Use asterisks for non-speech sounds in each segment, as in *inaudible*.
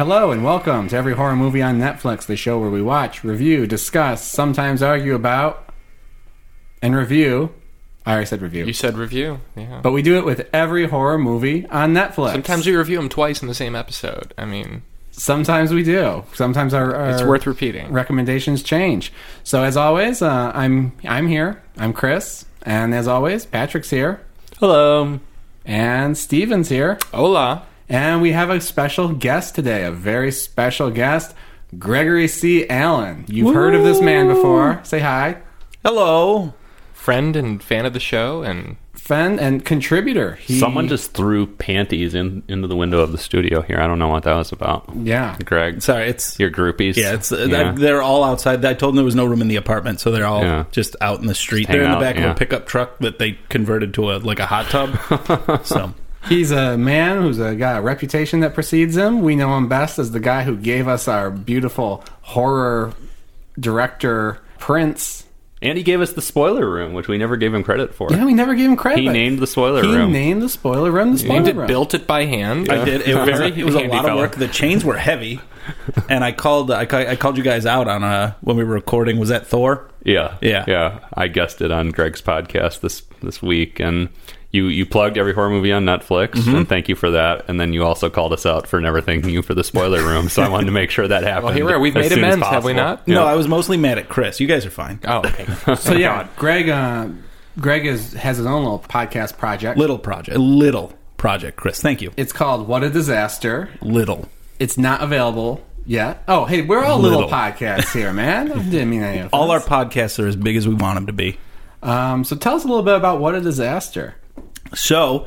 Hello and welcome to every horror movie on Netflix, the show where we watch, review, discuss, sometimes argue about, and review. I already said review. You said review. Yeah. but we do it with every horror movie on Netflix. Sometimes we review them twice in the same episode. I mean, Sometimes we do. Sometimes our, our it's worth repeating. recommendations change. So as always, uh, I'm I'm here. I'm Chris, and as always, Patrick's here, Hello. and Steven's here, Hola. and we have a special guest today. A very special guest, Gregory C. Allen. You've heard of this man before. Say hi. Hello. Friend and fan of the show, and Friend and contributor. He, Someone just threw panties in into the window of the studio here. I don't know what that was about. yeah. Greg, Sorry, it's your groupies. yeah, it's uh, Yeah. they're all outside. I told them there was no room in the apartment, so they're all Yeah. just out in the street. They're in hanging the out, back yeah. of a pickup truck that they converted to a like a hot tub. *laughs* so He's a man who's a, got a reputation that precedes him. We know him best as the guy who gave us our beautiful horror director Prince. And he gave us the spoiler room, which we never gave him credit for. Yeah, we never gave him credit. He named the spoiler He room. He named the spoiler room. The spoiler named it, room. built it by hand. I did. It was, Very *laughs* it was a handy lot of work. The chains were heavy, *laughs* and I called. I, I called you guys out on uh when we were recording. Was that Thor? Yeah, Yeah. yeah. I guessed it on Greg's podcast this this week, and you you plugged every horror movie on Netflix, Mm-hmm. and thank you for that. And then you also called us out for never thanking you for the spoiler room. So I wanted to make sure that happened. Well, here we are. We've made soon as amends, have we possible. not? No, Yeah. I was mostly mad at Chris. You guys are fine. Oh, okay. *laughs* So yeah, Greg. Uh, Greg is has his own little podcast project. Little project, little project. Chris, thank you. It's called What a Disaster. Little. It's not available yet. Oh, hey, we're all little, Little. podcasts here, man. *laughs* I didn't mean any offense. All our podcasts are as big as we want them to be. Um, so tell us a little bit about What a Disaster. So,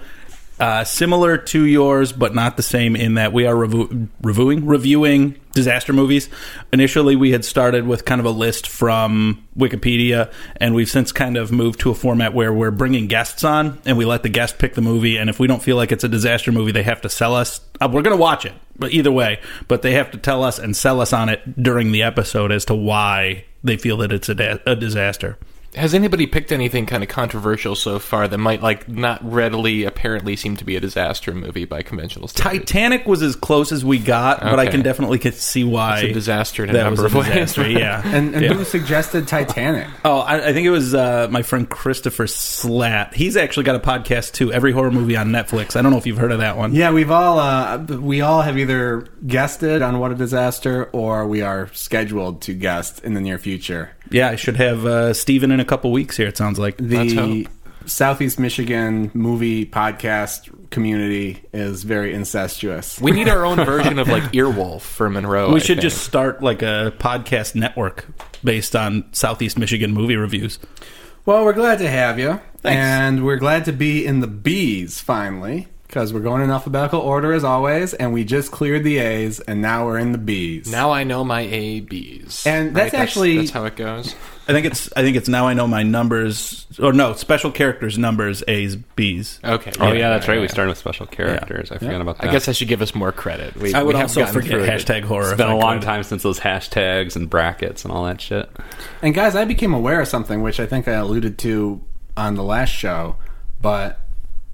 uh, similar to yours, but not the same in that we are reviewing reviewing disaster movies. Initially, we had started with kind of a list from Wikipedia, and we've since kind of moved to a format where we're bringing guests on, and we let the guest pick the movie. And if we don't feel like it's a disaster movie, they have to sell us. Uh, we're going to watch it, but either way, but they have to tell us and sell us on it during the episode as to why they feel that it's a, da- a disaster. Has anybody picked anything kind of controversial so far that might like not readily apparently seem to be a disaster movie by conventional standards? Titanic was as close as we got, but I Okay. can definitely can see why It's a disaster in a that was number a of ways. disaster. Yeah, *laughs* And, and Yeah. who suggested Titanic? Oh, I, I think it was uh, my friend Christopher Slat. He's actually got a podcast too. Every horror movie on Netflix. I don't know if you've heard of that one. Yeah, we've all uh, we all have either guessed it on What a Disaster or we are scheduled to guest in the near future. Yeah, I should have uh, Steven in a couple weeks here. It sounds like. The. Southeast Michigan movie podcast community is very incestuous. We need our own version of like Earwolf for Monroe. we I should think. just start like a podcast network based on Southeast Michigan movie reviews. Well, we're glad to have you, Thanks. and we're glad to be in the bees finally because we're going in alphabetical order as always, and we just cleared the A's, and now we're in the B's. Now I know my A B's, And that's actually- that's how it goes. I think it's. I think it's now. I know my numbers. Or no, special characters numbers A's B's. Okay. Oh yeah, that's right. We started with special characters. I forgot about that. I guess I should give us more credit. We, I would we have also gotten forget hashtag horror. It's been a long time since those hashtags and brackets and all that shit. And guys, I became aware of something which I think I alluded to on the last show, but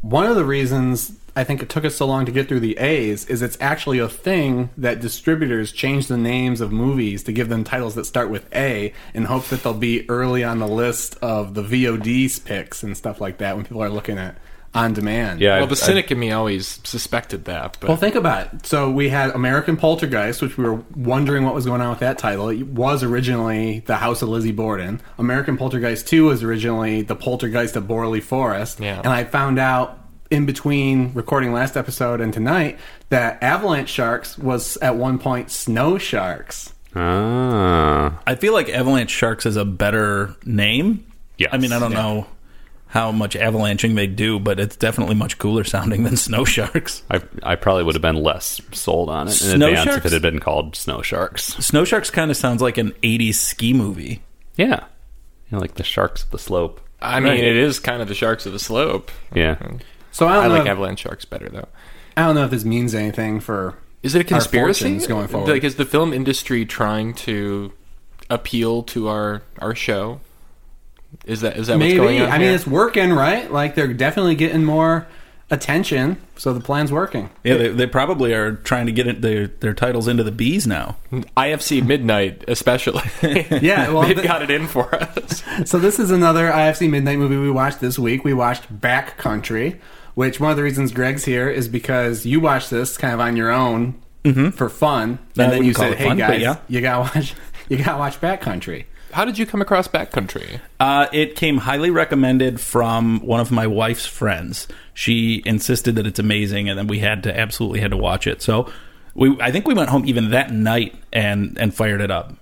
one of the reasons I think it took us so long to get through the A's is it's actually a thing that distributors change the names of movies to give them titles that start with A in hope that they'll be early on the list of the VOD's picks and stuff like that when people are looking at on demand. Yeah, Well, I've- the cynic in me always suspected that, but Well, think about it. So we had American Poltergeist, which we were wondering what was going on with that title. It was originally The House of Lizzie Borden. American Poltergeist 2 was originally The Poltergeist of Borley Forest. Yeah. And I found out in between recording last episode and tonight that Avalanche Sharks was at one point Snow Sharks. Ah, I feel like Avalanche Sharks is a better name. Yes. I mean, I don't know how much avalanching they do, but it's definitely much cooler sounding than *laughs* Snow Sharks. I I probably would have been less sold on it in Snow advance if it had been called Snow Sharks. Snow Sharks kind of sounds like an 80s ski movie. Yeah, you know, like the sharks of the slope. I mean, Right. it is kind of the Sharks of the Slope. Yeah. So I I don't like know. If, Avalanche Sharks better though. I don't know if this means anything for. Is it a conspiracy fortunes going forward. Like, is the film industry trying to appeal to our our show? Is that is that Maybe. what's going on? I mean, it's working, right? Like they're definitely getting more attention, so the plan's working. Yeah, they, they probably are trying to get it, their their titles into the bees now. IFC Midnight, especially. *laughs* Yeah, well, they've the- got it in for us. So this is another IFC Midnight movie we watched this week. We watched Backcountry, which one of the reasons Greg's here is because you watched this kind of on your own for fun, I and then you wouldn't said, "Hey fun, guys, yeah. you gotta watch, *laughs* you gotta watch Backcountry." How did you come across Backcountry? Uh, it came highly recommended from one of my wife's friends. She insisted that it's amazing, and then we had to absolutely had to watch it. So we, I think we went home even that night and and fired it up.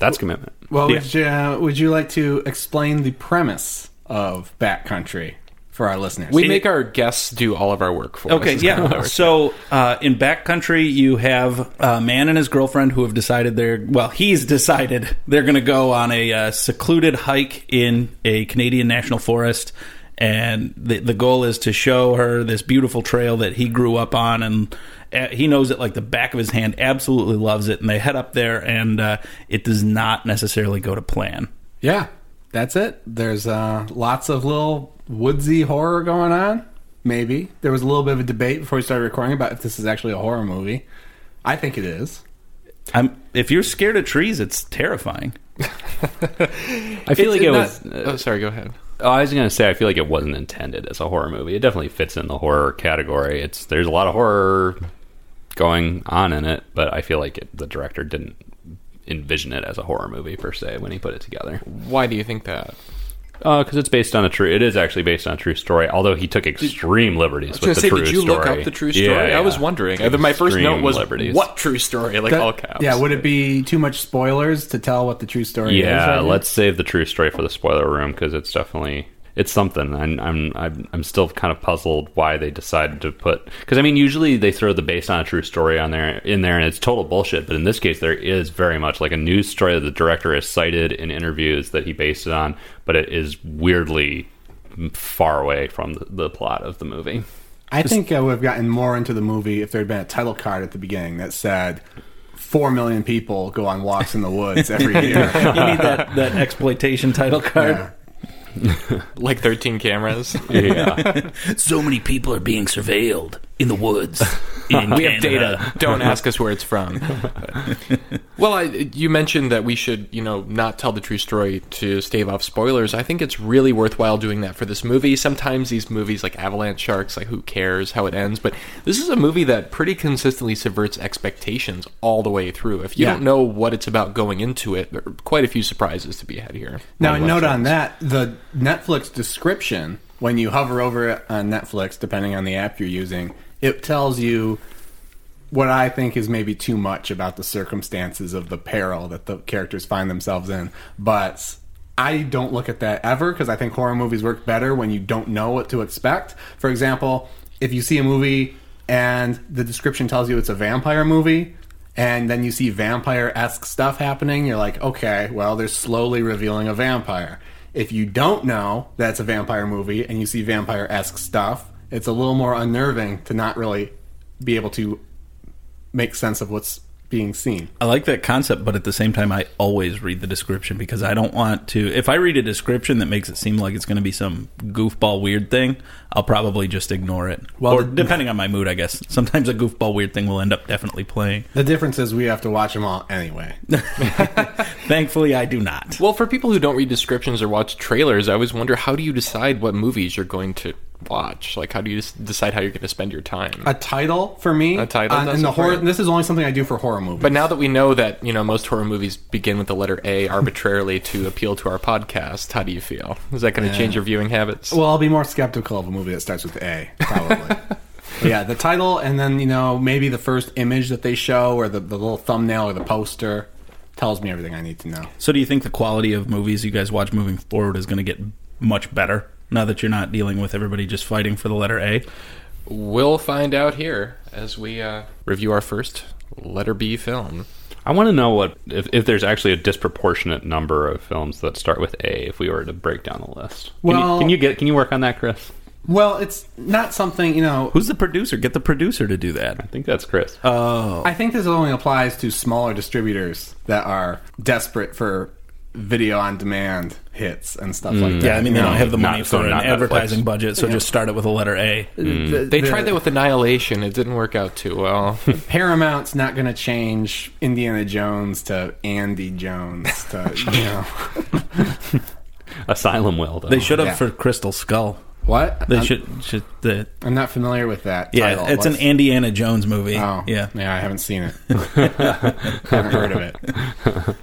That's commitment. Well, Yeah. would you uh, would you like to explain the premise of Backcountry for our listeners? We make our guests do all of our work for us. Okay, is kinda yeah. *laughs* So uh, in backcountry, you have a man and his girlfriend who have decided they're well, he's decided they're going to go on a uh, secluded hike in a Canadian national forest, and the the goal is to show her this beautiful trail that he grew up on and. uh, He knows it like the back of his hand. Absolutely loves it, and they head up there, and uh, it does not necessarily go to plan. Yeah, that's it. There's uh, lots of little woodsy horror going on. Maybe there was a little bit of a debate before we started recording about if this is actually a horror movie. I think it is. I'm, if you're scared of trees, it's terrifying. I feel like it not- was. uh, oh, sorry. Go ahead. Oh, I was going to say I feel like it wasn't intended as a horror movie. It definitely fits in the horror category. It's there's a lot of horror going on in it, but I feel like it, the director didn't envision it as a horror movie per se when he put it together. Why do you think that? Because it's based on a true. It is actually based on a true story. Although he took extreme liberties I with the gonna say, true did you story. look up the true story? Yeah, I was wondering. Uh, My first note was liberties. what true story? Like That- all caps. Yeah, would it be too much spoilers to tell what the true story is? Yeah, right let's save the true story for the spoiler room because it's definitely it's something. I'm I'm I'm, I'm still kind of puzzled why they decided to put because I mean usually they throw the based on a true story on there in there and it's total bullshit. But in this case, there is very much like a news story that the director has cited in interviews that he based it on, but it is weirdly far away from the, the plot of the movie. I think I would have gotten more into the movie if there had been a title card at the beginning that said four million people go on walks in the woods every *laughs* year. You need that, that exploitation title card. Yeah. *laughs* like thirteen cameras. Yeah, *laughs* So many people are being surveilled in the woods. *laughs* In *laughs* we have data. Don't ask us where it's from. *laughs* well, I, you mentioned that we should, you know, not tell the true story to stave off spoilers. I think it's really worthwhile doing that for this movie. Sometimes these movies, like Avalanche Sharks, like who cares how it ends? But this is a movie that pretty consistently subverts expectations all the way through. If you Yeah. don't know what it's about going into it, there are quite a few surprises to be had here. Now, a note on that: the Netflix description when you hover over it on Netflix, depending on the app you're using, it tells you what I think is maybe too much about the circumstances of the peril that the characters find themselves in. But I don't look at that ever because I think horror movies work better when you don't know what to expect. For example, if you see a movie and the description tells you it's a vampire movie, and then you see vampire esque stuff happening, you're like, okay, well, they're slowly revealing a vampire. If you don't know that's a vampire movie and you see vampire esque stuff, it's a little more unnerving to not really be able to make sense of what's being seen. I like that concept, but at the same time, I always read the description because I don't want to. If I read a description that makes it seem like it's going to be some goofball weird thing, I'll probably just ignore it. Well, or depending on my mood, I guess. Sometimes a goofball weird thing will end up definitely playing. The difference is we have to watch them all anyway. *laughs* Thankfully, I do not. Well, for people who don't read descriptions or watch trailers, I always wonder how do you decide what movies you're going to watch? Like, how do you decide how you're going to spend your time? A title for me, A title on- does in the horror. you? This is only something I do for horror movies. but now that we know that you know most horror movies begin with the letter A arbitrarily to appeal to our podcast, how do you feel? Is that going to change your viewing habits? Well, I'll be more skeptical of a movie that starts with A, probably. *laughs* Yeah, the title, and then you know maybe the first image that they show, or the, the little thumbnail or the poster, tells me everything I need to know. So, do you think the quality of movies you guys watch moving forward is going to get much better now that you're not dealing with everybody just fighting for the letter A? We'll find out here as we uh, review our first letter B film. I want to know what if, if there's actually a disproportionate number of films that start with A. If we were to break down the list, can, Well- you, can you get can you work on that, Chris? Well, it's not something you know. Who's the producer? Get the producer to do that. I think that's Chris. Oh, I think this only applies to smaller distributors that are desperate for video on demand hits and stuff like mm. that. yeah. I mean, they You don't have the not- money so for an not Netflix. advertising budget, so just start it with a letter A. Mm. the- They the- tried that with Annihilation. It didn't work out too well. *laughs* Paramount's not going to change Indiana Jones to Andy Jones. To, you *laughs* know *laughs* Asylum will though. They should have Yeah. for Crystal Skull. what? They I'm, should. should the, I'm not familiar with that. yeah, title. it's an Indiana Jones movie. Oh, yeah. yeah. I haven't seen it. I haven't heard of it.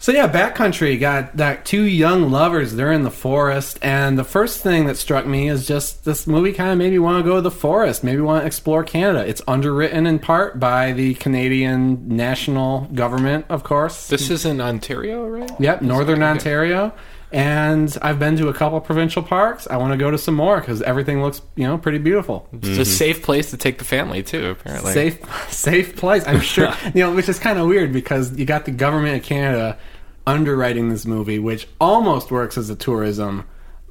So yeah, Backcountry got that two young lovers. They're in the forest, and the first thing that struck me is just this movie kind of made me want to go to the forest. Maybe want to explore Canada. It's underwritten in part by the Canadian national government, of course. this is in Ontario, right? Yep, Northern okay. Ontario. And I've been to a couple provincial parks. I want to go to some more because everything looks, you know, pretty beautiful. It's a safe place to take the family too. Apparently, safe *laughs* safe place i'm sure *laughs* you know which is kind of weird because you got the government of canada underwriting this movie which almost works as a tourism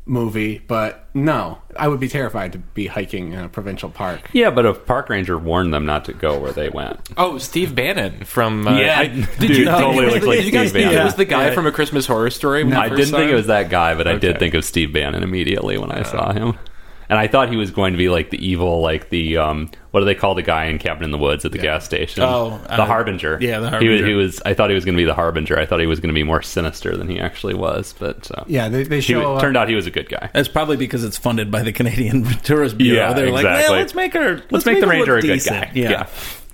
movie but no i would be terrified to be hiking in a provincial park yeah, but a park ranger warned them not to go where they went. Oh, Steve Bannon from. Uh, Yeah. I- Dude, did you think totally it was looks the- like did you guys Steve think it was the guy Yeah. from A Christmas Horror Story? when you I didn't think it was that guy, but I did think of Steve Bannon immediately when I saw him. And I thought he was going to be like the evil, like the um, what do they call the guy in Cabin in the Woods at the gas station? Oh, the uh, Harbinger. yeah, the He was, Harbinger. he was. I thought he was going to be the Harbinger. I thought he was going to be more sinister than he actually was. But uh, yeah they, they show was- uh, turned out he was a good guy. That's probably because it's funded by the Canadian *laughs* Tourist Bureau. Yeah, They're like, exactly. let's make her. Let's, make the ranger a good decent." guy. Yeah. Yeah.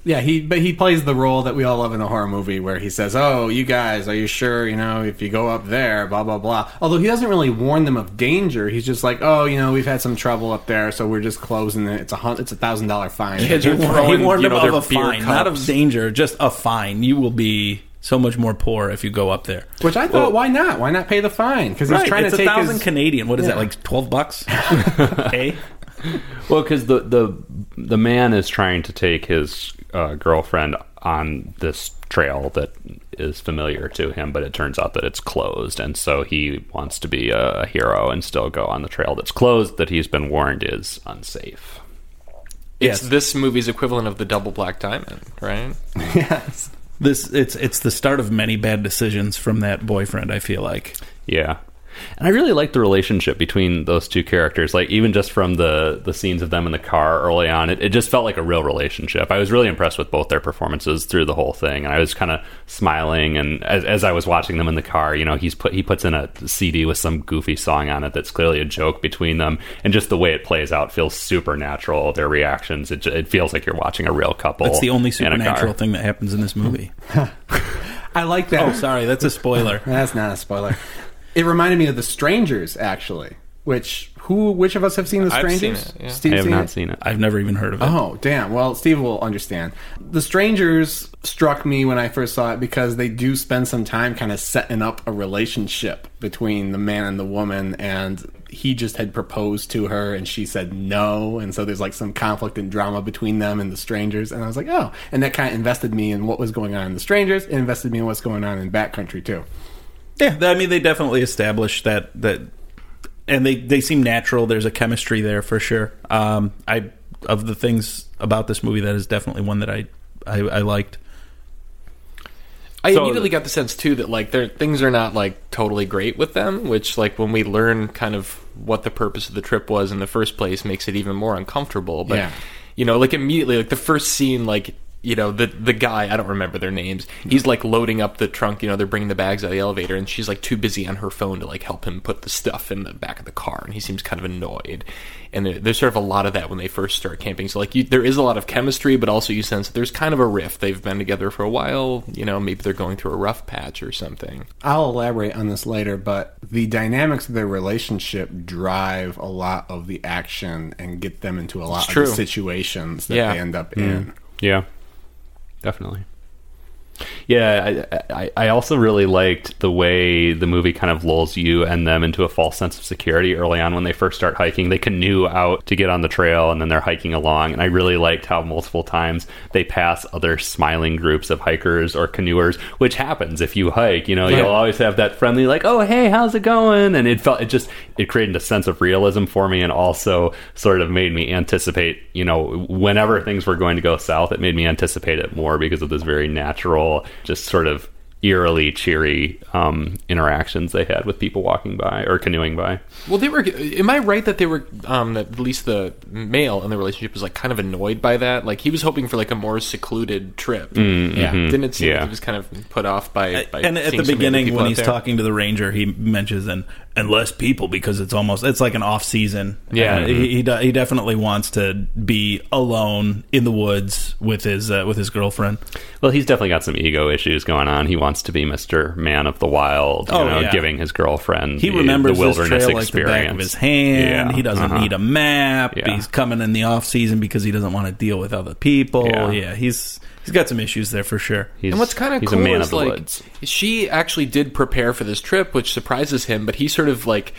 Yeah he but he plays the role that we all love in a horror movie where he says oh you guys are you sure you know if you go up there blah blah blah although he doesn't really warn them of danger he's just like oh you know we've had some trouble up there so we're just closing it it's a hun- it's a thousand dollar fine Kids He are warned, throwing, he warned you them of a beer fine, not of danger, just a fine. You will be so much more poor if you go up there. Which I thought, why not? Why not pay the fine? Because he's Right, trying it's to a take thousand his. Canadian. What is that? Like twelve bucks? *laughs* hey, *laughs* Well, because the the the man is trying to take his uh, girlfriend on this trail that is familiar to him, but it turns out that it's closed, and so he wants to be a, a hero and still go on the trail that's closed that he's been warned is unsafe. It's Yes. this movie's equivalent of the Double Black Diamond, right? *laughs* yes. this it's it's the start of many bad decisions from that boyfriend. I feel like. Yeah. And I really like the relationship between those two characters. Like even just from the the scenes of them in the car early on, it, it just felt like a real relationship. I was really impressed with both their performances through the whole thing, and I was kind of smiling. And as, as I was watching them in the car, you know, he's put he puts in a CD with some goofy song on it that's clearly a joke between them, and just the way it plays out feels supernatural. Their reactions, it, it feels like you're watching a real couple. That's the only in a car. supernatural thing that happens in this movie. *laughs* I like that. oh, sorry, that's a spoiler. That's not a spoiler. It reminded me of The Strangers, actually. Which who? Which of us have seen The I've seen Strangers? it, yeah. Steve I have seen not it? seen it. I've never even heard of it. Oh, damn. Well, Steve will understand. The Strangers struck me when I first saw it because they do spend some time kind of setting up a relationship between the man and the woman, and he just had proposed to her and she said no, and so there's like some conflict and drama between them and the Strangers, and I was like, oh, and that kind of invested me in what was going on in the Strangers, it invested me in what's going on in Backcountry too. Yeah, I mean they definitely established that that, and they they seem natural. There's a chemistry there for sure. Um, I of the things about this movie, that is definitely one that I I, I liked. I So- immediately got the sense too that like their things are not like totally great with them, which like when we learn kind of what the purpose of the trip was in the first place makes it even more uncomfortable. But Yeah. you know, like immediately like the first scene like you know the the guy I don't remember their names. He's like loading up the trunk. You know they're bringing the bags out of the elevator, and she's like too busy on her phone to like help him put the stuff in the back of the car, and he seems kind of annoyed. And there, there's sort of a lot of that when they first start camping. So like you, there is a lot of chemistry, but also you sense that there's kind of a rift. They've been together for a while. You know maybe they're going through a rough patch or something. I'll elaborate on this later, but the dynamics of their relationship drive a lot of the action and get them into a lot It's of true. the situations that Yeah. they end up mm. in. Yeah, definitely. Yeah, I, I, I also really liked the way the movie kind of lulls you and them into a false sense of security early on when they first start hiking. They canoe out to get on the trail and then they're hiking along. And I really liked how multiple times they pass other smiling groups of hikers or canoers, which happens if you hike. You know, Yeah. you'll always have that friendly, like, oh, hey, how's it going? And it felt, it just, it created a sense of realism for me and also sort of made me anticipate, you know, whenever things were going to go south, it made me anticipate it more because of this very natural, just sort of eerily cheery um, interactions they had with people walking by or canoeing by. Well, they were. Am I right that they were? Um, that at least the male in the relationship was like kind of annoyed by that. Like he was hoping for like a more secluded trip. yeah, didn't it seem Yeah. like he was kind of put off by? by and at the beginning when he's there? talking to the ranger he mentions and and less people because it's almost it's like an off season Yeah. Uh, he he, he definitely wants to be alone in the woods with his uh, with his girlfriend Well, he's definitely got some ego issues going on. He wants to be Mr. Man of the Wild, you Oh, know, yeah. giving his girlfriend he the, remembers the wilderness trail like the experience. back of his hand Yeah, he doesn't uh-huh. need a map Yeah. he's coming in the off season because he doesn't want to deal with other people Yeah. yeah, he's he's got some issues there for sure He's, And what's kind of cool man is like woods. she actually did prepare for this trip, which surprises him. But he sort of like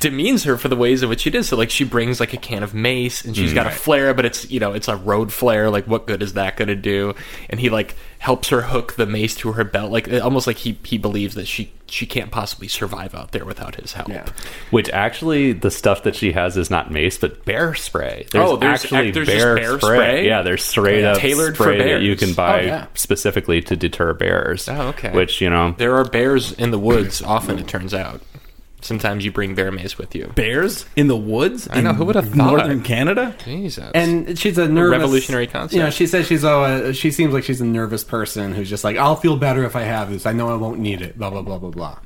demeans her for the ways in which she did. So like she brings like a can of mace and she's got a mm. flare, but it's you know it's a road flare. Like what good is that going to do? And he like helps her hook the mace to her belt, like almost like he he believes that she she can't possibly survive out there without his help. Yeah. Which actually, the stuff that she has is not mace, but bear spray. There's Oh, there's actually ac- there's just bear, spray. spray? Yeah, there's straight Yeah. up Tailored for spray that you can buy Oh, yeah. specifically to deter bears. Oh, okay. Which you know, There are bears in the woods. Often, it turns out. Sometimes you bring bear mace with you. bears in the woods I know, in who would have thought? northern canada Jesus. And she's a nervous revolutionary concept. You know, she says she's a. She seems like she's a nervous person who's just like, I'll feel better if I have this. I know I won't need it. Blah blah blah blah blah.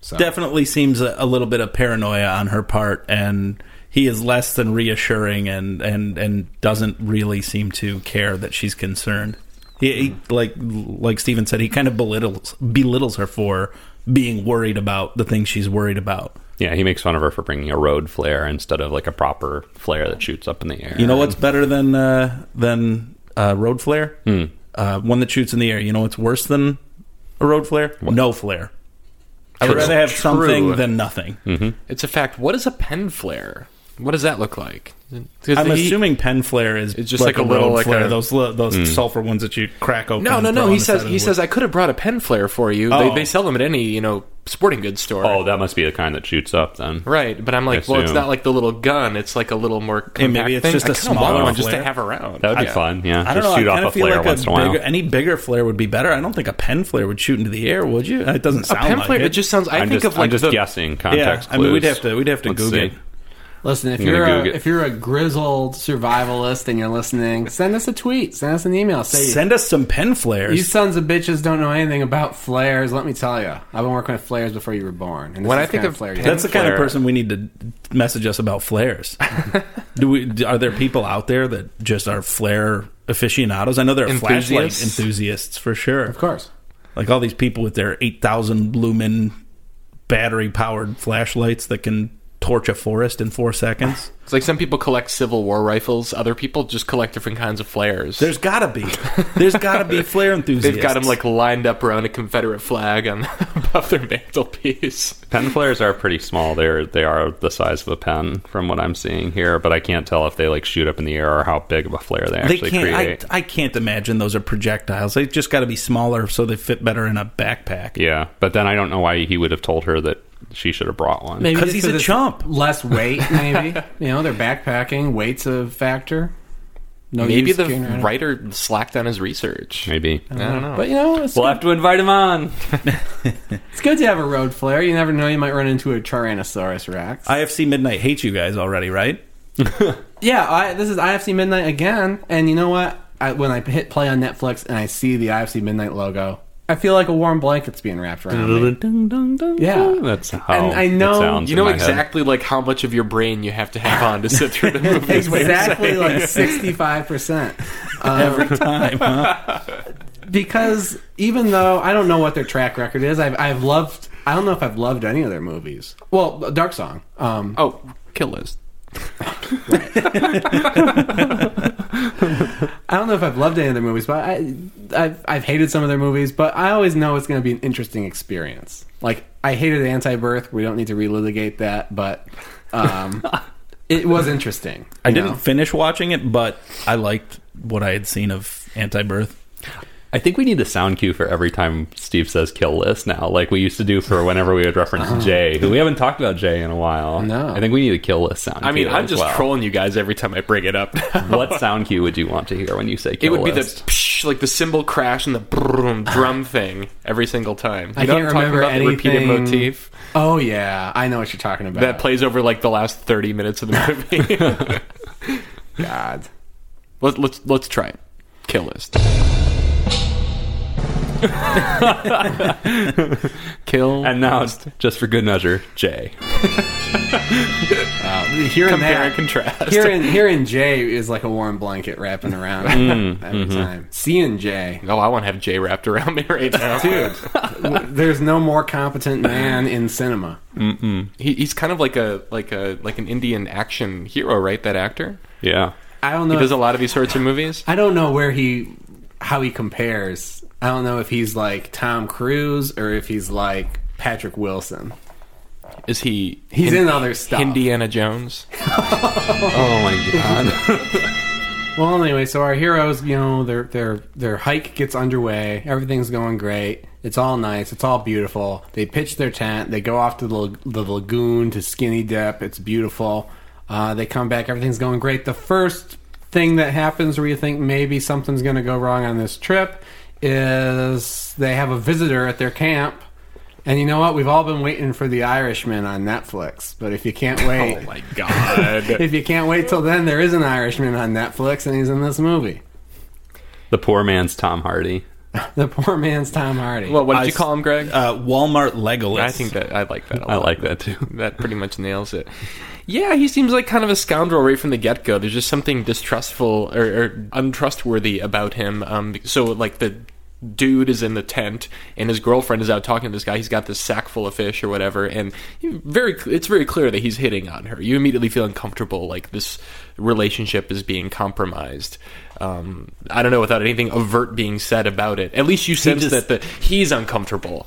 So definitely seems a, a little bit of paranoia on her part and he is less than reassuring and and and doesn't really seem to care that she's concerned he, he like like Steven said he kind of belittles belittles her for being worried about the things she's worried about yeah, he makes fun of her for bringing a road flare instead of like a proper flare that shoots up in the air. you know what's better than uh than uh road flare uh one that shoots in the air you know what's worse than a road flare no flare I would rather have True. something than nothing. It's a fact. What is a pen flare? What does that look like? I'm he- assuming pen flare is It's just like a little, like flare, a- those li- those hmm. sulfur ones that you crack open. No, no, no. He says he the says. I could have brought a pen flare for you. Oh. They, they oh. sell them at any you know sporting goods store. Oh, that must be the kind that shoots up then. right. But I'm like, well, it's not like the little gun. It's like a little more compact Hey, maybe it's thing. just I a smaller one just to have around. That would be Yeah. fun. Yeah, I don't just know. shoot I off kind a of feel flare like once a in a while. bigger, any bigger flare would be better. I don't think a pen flare would shoot into the air, would you? It doesn't A sound pen like flare. it. It just sounds. I I'm think just, of like I'm just the, guessing yeah. context I mean, we'd have to we'd have to Google it. Listen, if I'm you're a, if you're a grizzled survivalist and you're listening, send us a tweet, send us an email. Say Send us some pen flares. you sons of bitches don't know anything about flares. Let me tell you, I've been working with flares before you were born. And this When is I think kind of flare you. That's the kind of person we need to message us about flares. *laughs* Do we? Are there people out there that just are flare aficionados? I know there are flashlight Enthusiasts? enthusiasts for sure. of course. Like all these people with their eight thousand lumen battery powered flashlights that can torch a forest in four seconds. *laughs* It's like some people collect Civil War rifles. Other people just collect different kinds of flares. There's gotta be. There's gotta be *laughs* flare enthusiasts. They've got them like lined up around a Confederate flag on *laughs* above their mantelpiece. Pen flares are pretty small. They're they are the size of a pen from what I'm seeing here, but I can't tell if they like shoot up in the air or how big of a flare they They actually can't. I, create. I can't imagine those are projectiles. They just got to be smaller so they fit better in a backpack. yeah, but then I don't know why he would have told her that she should have brought one. Maybe 'Cause just he's a chump. Less weight, *laughs* maybe. you know, they're backpacking. Weight's a factor. No Maybe the writer slacked on his research. Maybe. I don't know. But you know, it's, We'll have to invite him on. *laughs* it's good to have a road flare. You never know; you might run into a Tyrannosaurus Rex. IFC Midnight hates you guys already, right? *laughs* yeah, I, this is IFC Midnight again, and you know what? I, when I hit play on Netflix and I see the IFC Midnight logo, I feel like a warm blanket's being wrapped around me. Yeah. that's how And I know- it sounds you in know my head. exactly like how much of your brain you have to have on to sit through the *laughs* movie. is what you're Exactly, saying. like *laughs* sixty-five percent. Every time. huh? *laughs* because even though I don't know what their track record is, I've I've loved. I don't know if I've loved any of their movies. Well, Dark Song. Um, Oh, kill list. I don't know if I've loved any of their movies, but I, I've, I've hated some of their movies. But I always know it's going to be an interesting experience. Like I hated Anti-Birth. We don't need to relitigate that, but um, *laughs* it was interesting. I you didn't finish watching it, but I liked what I had seen of Anti-Birth. I think we need a sound cue for every time Steve says kill list now, like we used to do for whenever we would reference uh-huh. Jay, who we haven't talked about Jay in a while. No. I think we need a kill list sound cue. I mean, I'm as just well. trolling you guys every time I bring it up. *laughs* What sound cue would you want to hear when you say kill list? It kill would be the psh, like the cymbal crash and the brum drum *laughs* thing every single time. You I know can't what I'm talking remember about? The repeated anything- motif Oh yeah, I know what you're talking about. that plays over like the last 30 minutes of the *laughs* movie. God. Let, let's let's try it. Kill list. *laughs* Kill and now, it's just for good measure, Jay. Hearing compare that, and contrast. hearing hearing Jay is like a warm blanket wrapping around Mm, every mm-hmm. time. Seeing Jay, oh, I want to have Jay wrapped around me right now, dude, there's no more competent man in cinema. He, he's kind of like a like a like an Indian action hero, right? That actor. Yeah. I don't He know. does a lot of these sorts of movies. I don't know where he, how he compares. I don't know if he's like Tom Cruise or if he's like Patrick Wilson. Is he? He's in other stuff. Indiana Jones. *laughs* Oh my god. *laughs* Well, anyway, so our heroes, you know, their their their hike gets underway. Everything's going great. It's all nice. It's all beautiful. They pitch their tent. They go off to the, the lagoon to skinny dip. It's beautiful. Uh, they come back. Everything's going great. The first thing that happens where you think maybe something's going to go wrong on this trip is they have a visitor at their camp. And you know what? We've all been waiting for The Irishman on Netflix. But if you can't *laughs* wait, Oh my god! *laughs* if you can't wait till then, there is an Irishman on Netflix, and he's in this movie. the poor man's Tom Hardy. *laughs* The poor man's Tom Hardy. well, what did I you call him, Greg? Uh, Walmart Legolas. I think that I like that. A I lot. I like that too. That pretty much nails it. Yeah, he seems like kind of a scoundrel right from the get go. There's just something distrustful or, or untrustworthy about him. Um, so like the dude is in the tent and his girlfriend is out talking to this guy. He's got this sack full of fish or whatever, and very it's very clear that he's hitting on her. You immediately feel uncomfortable, like this relationship is being compromised. Um, I don't know without anything overt being said about it. At least you sense just- that the he's uncomfortable.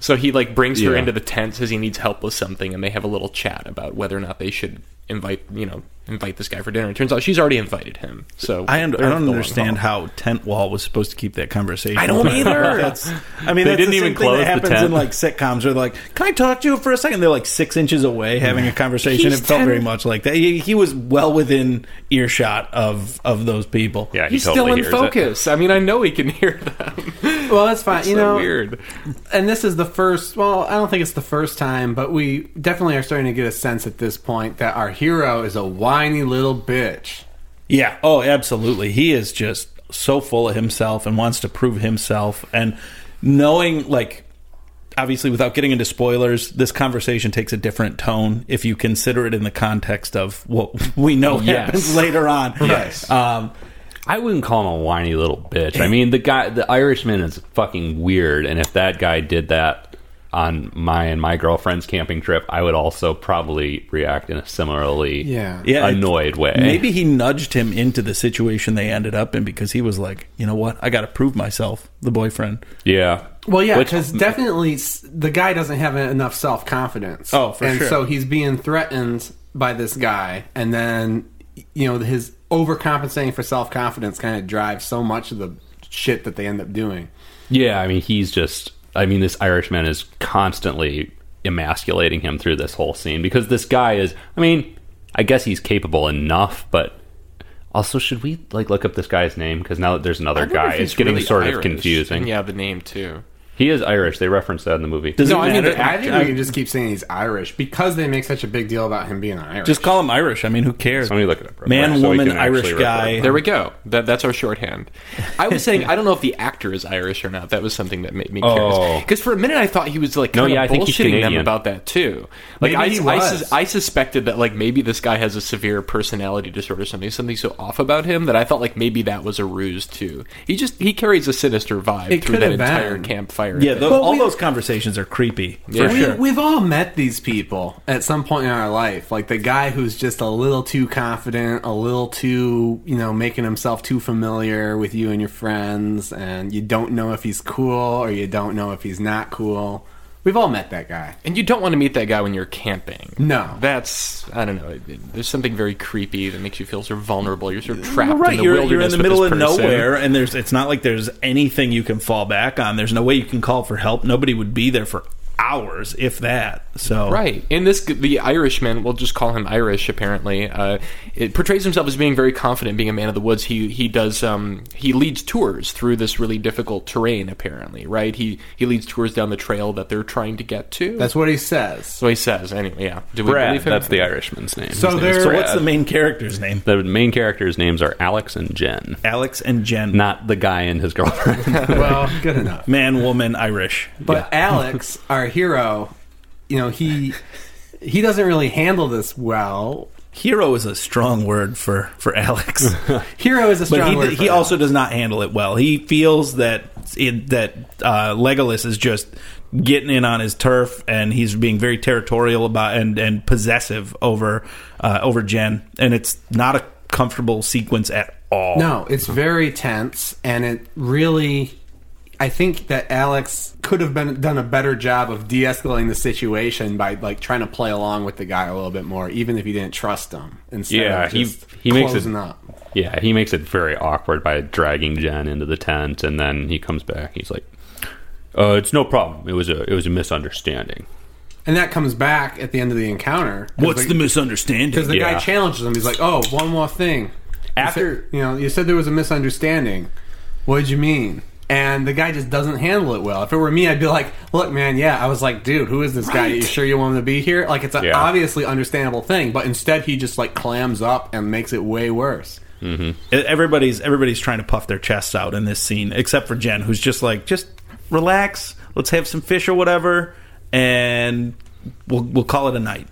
So he like brings her Yeah. into the tent, says he needs help with something, and they have a little chat about whether or not they should invite you know invite this guy for dinner. It turns out she's already invited him. So I, un- I don't understand how Tent Wall was supposed to keep that conversation. I don't *laughs* either. that's, I mean, They that's didn't the even same thing close that the happens tent. in like sitcoms. Where they're like, "Can I talk to you for a second? They're like six inches away having a conversation. He's it felt 10 very much like that. He, he was well within earshot of of those people. Yeah, he He's totally still in hears it. focus. I mean, I know he can hear them. *laughs* well, that's fine. you so know, weird. and this is the first. Well, I don't think it's the first time, but we definitely are starting to get a sense at this point that our hero is a whiny little bitch. Yeah. Oh, absolutely. He is just so full of himself and wants to prove himself. And knowing, like, obviously, without getting into spoilers, this conversation takes a different tone if you consider it in the context of what *laughs* we know Yes. happens later on. Yes. Um, I wouldn't call him a whiny little bitch. I mean, the guy, the Irishman is fucking weird, and if that guy did that on my and my girlfriend's camping trip, I would also probably react in a similarly Yeah. yeah, annoyed way. Maybe he nudged him into the situation they ended up in because he was like, you know what? I got to prove myself, the boyfriend. yeah. Well, yeah, because definitely the guy doesn't have enough self confidence. Oh, for and sure. so he's being threatened by this guy, and then you know his overcompensating for self confidence kind of drives so much of the shit that they end up doing. Yeah, I mean, he's just. I mean, this Irishman is constantly emasculating him through this whole scene because this guy is. I mean, I guess he's capable enough, but also, should we like look up this guy's name? Because now that there's another guy, it's he's getting really sort of Irish. confusing. Yeah, the name too. He is Irish. They reference that in the movie. Does No, I mean, matter? I think we can just keep saying he's Irish because they make such a big deal about him being Irish. Just call him Irish. I mean, who cares? Let me look it up. real Man, quick so we woman, can Irish refer guy. to There we go. That that's our shorthand. I was saying I don't know if the actor is Irish or not. That was something that made me oh. curious. Oh. Because for a minute I thought he was like No, kind yeah, I of think he's bullshitting them Canadian. about that too. Like Maybe I, he I, was. sus- I suspected that like maybe this guy has a severe personality disorder, or something, something so off about him that I thought like maybe that was a ruse too. He just he carries a sinister vibe It through could that have entire been. campfire campfire. Yeah, thing. all we- those conversations are creepy. Yeah. For we, sure. We've all met these people at some point in our life. Like the guy who's just a little too confident, a little too, you know, making himself too familiar with you and your friends, and you don't know if he's cool or you don't know if he's not cool. We've all met that guy. and you don't want to meet that guy when you're camping. No. That's I don't know. There's something very creepy that makes you feel sort of vulnerable. You're sort of trapped right, in the you're, wilderness you're in the middle of person. nowhere, and there's it's not like there's anything you can fall back on. There's no way you can call for help. Nobody would be there for hours, if that. So Right. In this, the Irishman, we'll just call him Irish. Apparently, uh, it portrays himself as being very confident, being a man of the woods. He he does um, he leads tours through this really difficult terrain. Apparently, right? He he leads tours down the trail that they're trying to get to. That's what he says. so he says. Anyway, yeah. Do we Brad, believe him? that's the Irishman's name. So name there- So what's the main character's name? The main characters' names are Alex and Jen, Alex and Jen. not the guy and his girlfriend. *laughs* well, good enough. Man, woman, Irish. But Alex, our hero, you know, he he doesn't really handle this well. Hero is a strong word for for Alex. *laughs* Hero is a strong but word. he, for he Alex. also does not handle it well. He feels that it, that uh, Legolas is just getting in on his turf, and he's being very territorial about and and possessive over uh, over Jen, and it's not a comfortable sequence at all. No, it's very tense, and it really. I think that Alex could have been done a better job of de-escalating the situation by like trying to play along with the guy a little bit more, even if he didn't trust him. Instead Yeah, of he- just he makes it- up. yeah, he makes it very awkward by dragging Jen into the tent, and then he comes back. He's like, "Uh, it's no problem. It was a it was a misunderstanding." And that comes back at the end of the encounter. What's the misunderstanding? Because the guy challenges him. He's like, "Oh, one more thing. After- you, said, you know, you said there was a misunderstanding. What did you mean?" And the guy just doesn't handle it well. If it were me, I'd be like, "Look, man, yeah." I was like, "Dude, who is this guy? Are you sure you want him to be here?" Like, it's an Yeah. obviously understandable thing, but instead he just like clams up and makes it way worse. Mm-hmm. everybody's everybody's trying to puff their chests out in this scene, except for Jen, who's just like, just relax. Let's have some fish or whatever, and we'll we'll call it a night.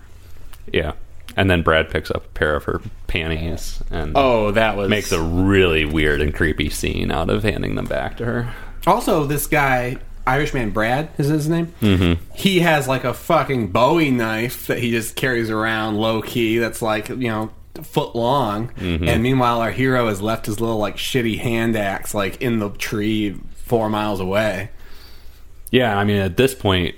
Yeah, and then Brad picks up a pair of her panties and Oh, that was makes a really weird and creepy scene out of handing them back to her. Also, this guy, Irishman Brad, is his name? Mm-hmm. He has like a fucking Bowie knife that he just carries around low key. That's like you know foot long. And meanwhile, our hero has left his little like shitty hand axe like in the tree four miles away. Yeah, I mean, at this point,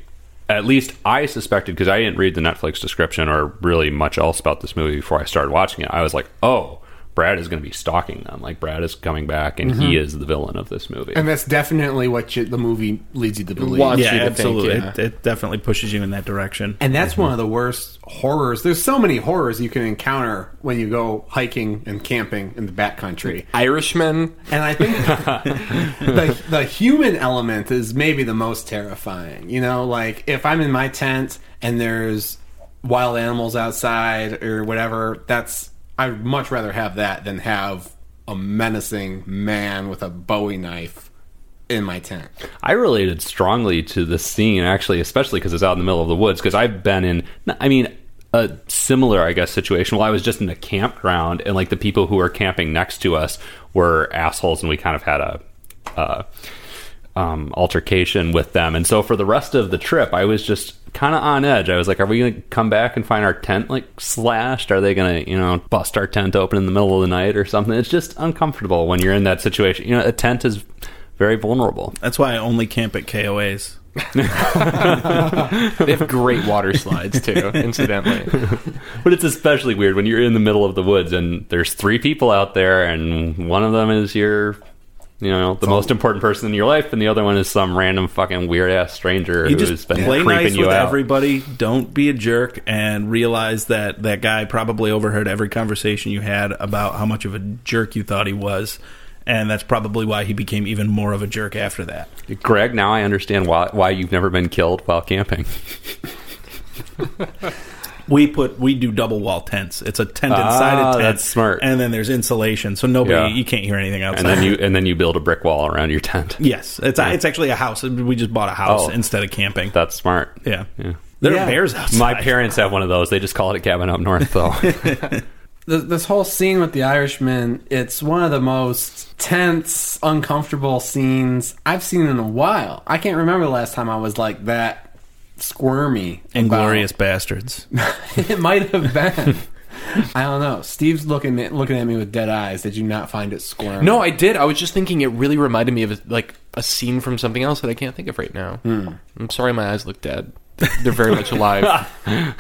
at least I suspected because I didn't read the Netflix description or really much else about this movie before I started watching it. I was like, oh, Brad is going to be stalking them. Like Brad is coming back, and he mm-hmm. is the villain of this movie. And that's definitely what you, the movie leads you to believe. Wants yeah, you to absolutely. think, yeah. It, it definitely pushes you in that direction. And that's mm-hmm. one of the worst horrors. There's so many horrors you can encounter when you go hiking and camping in the backcountry. Irishmen, And I think *laughs* the the human element is maybe the most terrifying. You know, like if I'm in my tent and there's wild animals outside or whatever, that's I'd much rather have that than have a menacing man with a Bowie knife in my tent. I related strongly to this scene, actually, especially because it's out in the middle of the woods. Because I've been in, I mean, a similar, I guess, situation. Well, I was just in a campground, and like the people who were camping next to us were assholes, and we kind of had a. Uh, um, altercation with them, and so for the rest of the trip, I was just kind of on edge. I was like, "Are we going to come back and find our tent like slashed? Are they going to, you know, bust our tent open in the middle of the night or something?" It's just uncomfortable when you're in that situation. You know, a tent is very vulnerable. That's why I only camp at KOAs. *laughs* They have great water slides too. incidentally, *laughs* But it's especially weird when you're in the middle of the woods and there's three people out there, and one of them is your, you know, the most important person in your life, and the other one is some random fucking weird ass stranger You who's just been play creeping nice you with out. everybody. Don't be a jerk, and realize that that guy probably overheard every conversation you had about how much of a jerk you thought he was, and that's probably why he became even more of a jerk after that. Greg, now I understand why why you've never been killed while camping. *laughs* We put we do double wall tents. It's a tent Ah, inside a tent. that's smart. And then there's insulation, so nobody Yeah. you can't hear anything outside. And then you and then you build a brick wall around your tent. *laughs* yes, it's it's actually a house. We just bought a house Oh. instead of camping. That's smart. yeah. Yeah. There Yeah. are bears outside. My parents have one of those. They just call it a cabin up north, though. *laughs* *laughs* this whole scene with the Irishman, it's one of the most tense, uncomfortable scenes I've seen in a while. I can't remember the last time I was like that squirmy. about- Inglorious bastards. *laughs* it might have been. *laughs* I don't know. Steve's looking at, looking at me with dead eyes. Did you not find it squirmy? No, I did. I was just thinking it really reminded me of a, like a scene from something else that I can't think of right now. Hmm. I'm sorry, my eyes look dead. They're very much alive. *laughs*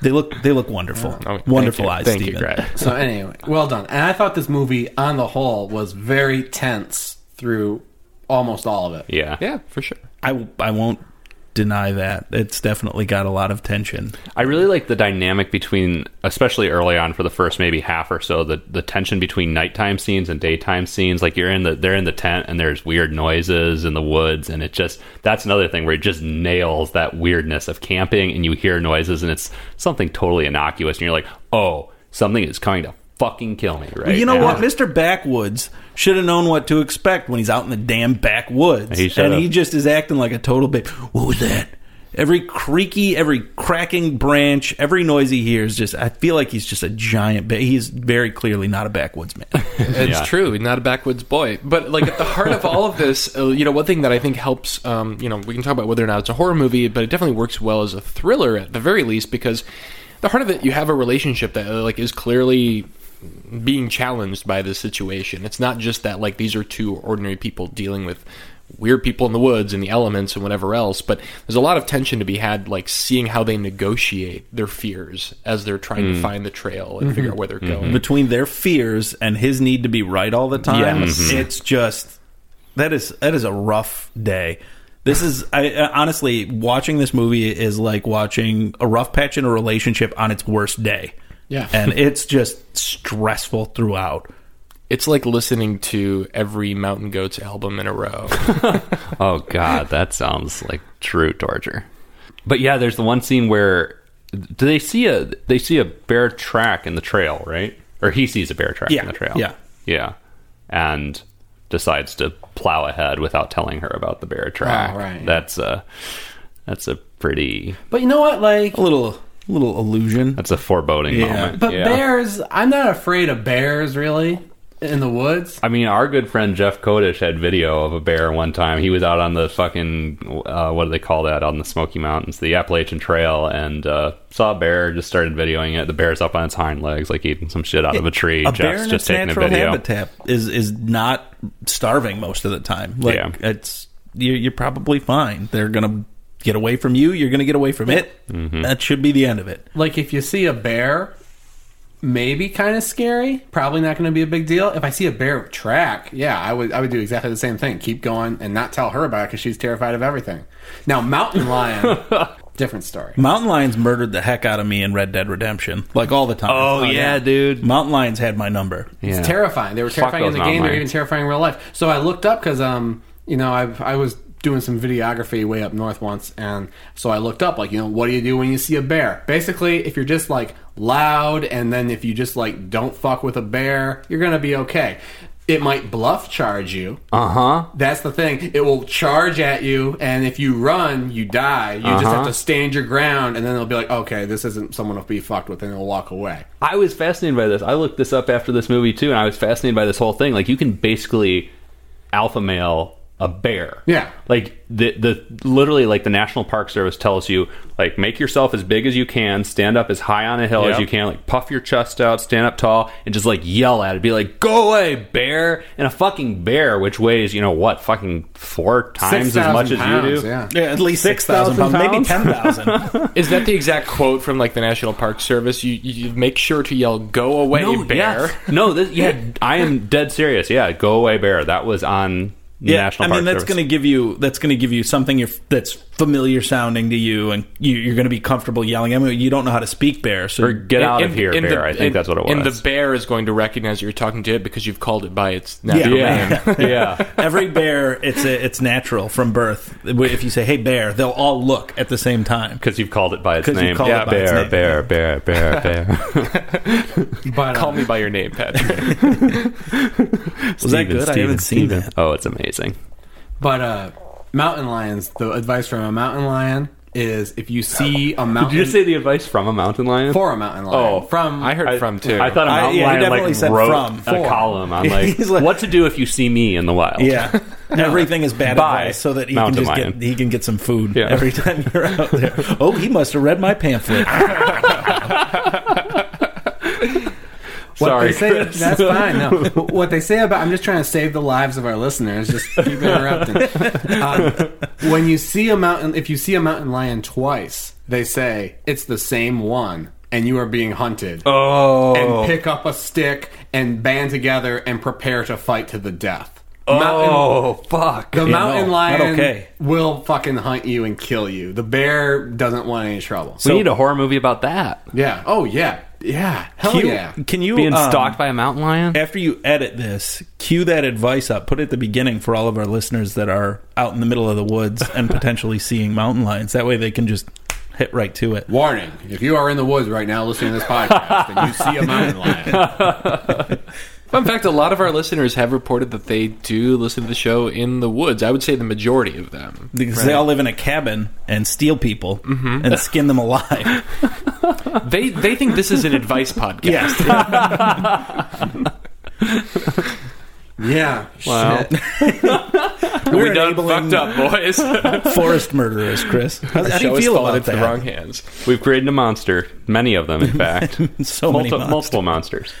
They look they look wonderful. Oh, thank wonderful you. eyes, Thank you, Greg. So anyway, well done. And I thought this movie, on the whole, was very tense through almost all of it. Yeah. Yeah, for sure. I I won't deny that. It's definitely got a lot of tension. I really like the dynamic between, especially early on for the first maybe half or so, the the tension between nighttime scenes and daytime scenes. Like you're in the they're in the tent and there's weird noises in the woods, and it just that's another thing where it just nails that weirdness of camping, and you hear noises, and it's something totally innocuous, and you're like, oh, something is coming to fucking kill me right you know now. what? Mr. Backwoods should have known what to expect when he's out in the damn backwoods. He should've. and he just is acting like a total babe. What was that? Every creaky, every cracking branch, every noise he hears, just I feel like he's just a giant. Ba- he's very clearly not a backwoods man. *laughs* It's Yeah. true. Not a backwoods boy. But like at the heart of all of this, uh, you know, one thing that I think helps, um, you know, we can talk about whether or not it's a horror movie, but it definitely works well as a thriller at the very least because the heart of it, you have a relationship that uh, like is clearly being challenged by this situation. It's not just that like these are two ordinary people dealing with weird people in the woods and the elements and whatever else, but there's a lot of tension to be had like seeing how they negotiate their fears as they're trying to mm. find the trail and figure out where they're mm-hmm. going. Mm-hmm. Between their fears and his need to be right all the time, Yes. Mm-hmm. it's just that is that is a rough day. This is I, I- honestly watching this movie is like watching a rough patch in a relationship on its worst day. Yeah. and it's just stressful throughout. It's like listening to every Mountain Goats album in a row. *laughs* Oh god, that sounds like true torture. But yeah, there's the one scene where do they see a they see a bear track in the trail, right? Or he sees a bear track Yeah, in the trail. yeah. Yeah. And decides to plow ahead without telling her about the bear track. Oh, right. That's a that's a pretty But you know what? Like, A little little illusion. that's a foreboding Yeah. moment. but yeah. bears, I'm not afraid of bears really in the woods. I mean, our good friend Jeff Kodish had video of a bear one time. He was out on the fucking uh, what do they call that on the Smoky Mountains, the Appalachian Trail, and uh, saw a bear. Just started videoing it. The bear's up on its hind legs, like eating some shit out of a tree. a bear Jeff's in just its taking a natural video. habitat is is not starving most of the time. Like Yeah. it's you're, you're probably fine. They're gonna get away from you. You're gonna get away from it. Mm-hmm. That should be the end of it. Like if you see a bear, maybe kind of scary. Probably not going to be a big deal. If I see a bear track, yeah, I would. I would do exactly the same thing. Keep going and not tell her about it because she's terrified of everything. Now, mountain lion, *laughs* different story. Mountain lions murdered the heck out of me in Red Dead Redemption, like all the time. Oh, yeah, dude. Mountain lions had my number. Yeah. It's terrifying. They were terrifying in the game. They're even terrifying in real life. So I looked up because um, you know, I I was doing some videography way up north once, and so I looked up like, you know, what do you do when you see a bear? Basically, if you're just like loud, and then if you just like don't fuck with a bear, you're gonna be okay. It might bluff charge you. Uh huh. That's the thing. It will charge at you, and if you run, you die. You just Uh-huh. have to stand your ground, and then they'll be like, okay, this isn't someone to be fucked with, and they'll walk away. I was fascinated by this. I looked this up after this movie too, and I was fascinated by this whole thing. Like you can basically alpha male a bear. Yeah. Like the the literally like the National Park Service tells you like make yourself as big as you can, stand up as high on a hill as you can, like puff your chest out, stand up tall, and just like yell at it, be like, "Go away, bear!" And a fucking bear, which weighs you know what, fucking four times as 6,000 much as you do. Yeah. Yeah, at least six 6,000 thousand pounds, maybe ten thousand. *laughs* Is that the exact quote from like the National Park Service? You, you make sure to yell "Go away, bear." yes. no, this, yeah, *laughs* I am dead serious. Yeah, go away, bear. That was on the yeah, National I Park mean that's going to give you that's going to give you something you're, that's familiar sounding to you, and you, you're going to be comfortable yelling. I mean, you don't know how to speak bear, so or get out of here, bear. the- I think and- that's what it was. And the bear is going to recognize you're talking to it because you've called it by its natural Yeah. name. yeah, *laughs* yeah. *laughs* every bear it's a, it's natural from birth. If you say "Hey bear," they'll all look at the same time. Because you've called it by its name. yeah, it by its bear, name. bear, bear, bear, *laughs* bear, But Call me by your name, Patrick. Was that good? I haven't seen that. Oh, it's amazing. But uh, mountain lions, the advice from a mountain lion: is if you see a mountain Did you just say the advice from a mountain lion? for a mountain lion. Oh, from I heard I, from too. I thought a I- mountain yeah, lion definitely like said wrote from. a For. column on *laughs* like, like- what to do if you see me in the wild. Yeah, *laughs* everything is bad Bye, advice, so that he mountain can just lion. get he can get some food Yeah. every time you're out there. Oh, he must have read my pamphlet. *laughs* What Sorry, they say, Chris. that's fine. No, *laughs* what they say about I'm just trying to save the lives of our listeners. Just keep interrupting. Um, when you see a mountain, if you see a mountain lion twice, they say it's the same one, and you are being hunted. Oh, And pick up a stick and band together and prepare to fight to the death. Oh, fuck. The mountain no, lion okay. will fucking hunt you and kill you. The bear doesn't want any trouble. we need a horror movie about that. yeah. Oh yeah. Yeah. Hell Cue- yeah. Can you Being um, stalked by a mountain lion. after you edit this? Cue that advice up. Put it at the beginning for all of our listeners that are out in the middle of the woods *laughs* and potentially seeing mountain lions. That way, they can just hit right to it. Warning: If you are in the woods right now listening to this podcast and you see a mountain lion, *laughs* Fun fact: a lot of our listeners have reported that they do listen to the show in the woods. I would say the majority of them. Because they all live in a cabin and steal people mm-hmm. and skin them alive. *laughs* They they think this is an advice podcast. *laughs* yeah, Wow. shit. *laughs* We're we done fucked up, boys. forest murderers, Chris. How, how do Show you feel about into that? the wrong hands. We've created a monster. Many of them, in fact. So many monsters. multiple monsters.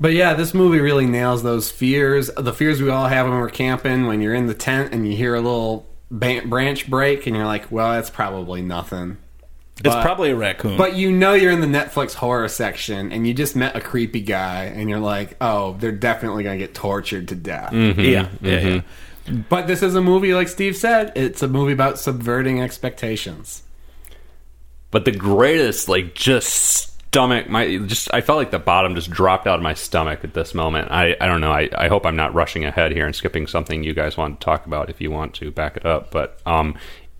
But yeah, this movie really nails those fears. The fears we all have when we're camping, when you're in the tent and you hear a little ba- branch break, and you're like, "Well, that's probably nothing." It's But- probably a raccoon. But you know you're in the Netflix horror section, and you just met a creepy guy, and you're like, "Oh, they're definitely gonna get tortured to death." Mm-hmm. yeah, yeah, mm-hmm. yeah. But this is a movie, like Steve said, it's a movie about subverting expectations. But the greatest, like, just stomach, my just, I felt like the bottom just dropped out of my stomach at this moment. I, I don't know. I, I hope I'm not rushing ahead here and skipping something you guys want to talk about if you want to back it up. But um,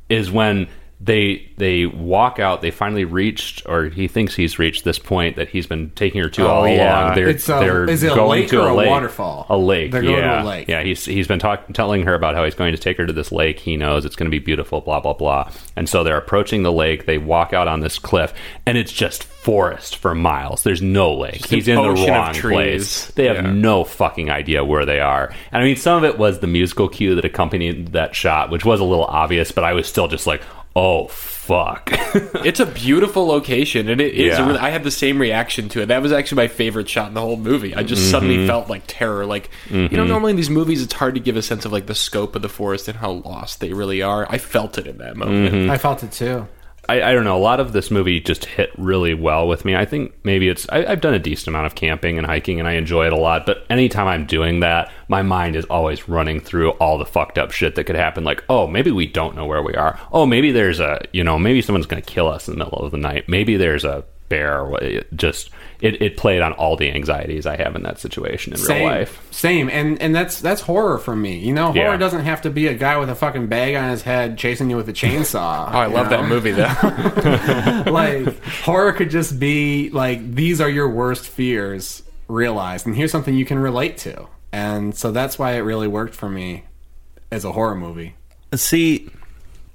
is when they they walk out. They finally reached, or he thinks he's reached this point that he's been taking her to Oh, all yeah. along. They're It's a- they're is it a going lake to or a lake. waterfall? A lake. They're going to yeah. a lake. Yeah. He's he's been talk, telling her about how he's going to take her to this lake. He knows it's going to be beautiful. Blah blah blah. And so they're approaching the lake. They walk out on this cliff, and it's just forest for miles. There's no lake. he's in the wrong place. They have Yeah. no fucking idea where they are. And I mean, some of it was the musical cue that accompanied that shot, which was a little obvious, but I was still just like, oh fuck. *laughs* It's a beautiful location, and it is. Yeah. Really, I had the same reaction to it. That was actually my favorite shot in the whole movie. I just Mm-hmm. suddenly felt like terror. Like you know, normally in these movies, it's hard to give a sense of like the scope of the forest and how lost they really are. I felt it in that moment. Mm-hmm. I felt it too. I, I don't know. A lot of this movie just hit really well with me. I think maybe it's. I, I've done a decent amount of camping and hiking, and I enjoy it a lot. But anytime I'm doing that, my mind is always running through all the fucked up shit that could happen. Like, oh, maybe we don't know where we are. Oh, maybe there's a. You know, maybe someone's going to kill us in the middle of the night. Maybe there's a bear. or it Just it, it played on all the anxieties I have in that situation in Same, real life. same, and and that's that's horror for me. You know, horror Yeah. doesn't have to be a guy with a fucking bag on his head chasing you with a chainsaw. *laughs* Oh, I love that movie though. *laughs* like horror could just be like these are your worst fears realized, and here's something you can relate to, and so that's why it really worked for me as a horror movie. See,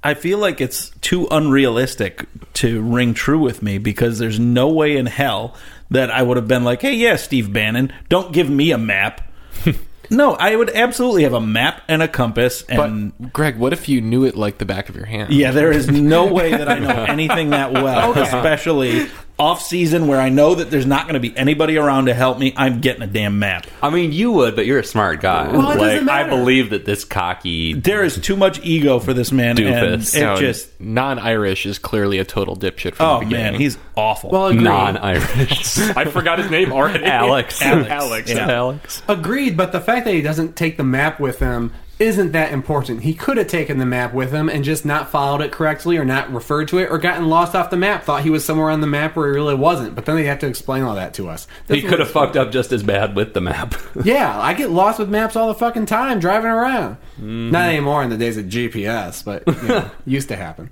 I feel like it's too unrealistic to ring true with me because there's no way in hell that I would have been like, hey, yeah, Steve Bannon, don't give me a map. *laughs* no, I would absolutely have a map and a compass and. but Greg, what if you knew it like the back of your hand? yeah, there is no *laughs* way that I know anything that well, especially off season where I know that there's not going to be anybody around to help me. I'm getting a damn map. I mean, you would, but you're a smart guy. Well, it doesn't like, I matter. believe that this cocky There is too much ego for this man, Doofus. and it No, just non-Irish is clearly a total dipshit from oh the beginning. man, he's awful. Well, agreed. non-Irish. *laughs* I forgot his name already. Alex. *laughs* Alex. Alex. Yeah. Alex. Agreed, but the fact that he doesn't take the map with him isn't that important. He could have taken the map with him and just not followed it correctly or not referred to it or gotten lost off the map, thought he was somewhere on the map where he really wasn't. But then they have to explain all that to us. He could have fucked up just as bad with the map. *laughs* Yeah, I get lost with maps all the fucking time driving around. Mm-hmm. Not anymore in the days of GPS, but you know, *laughs* used to happen.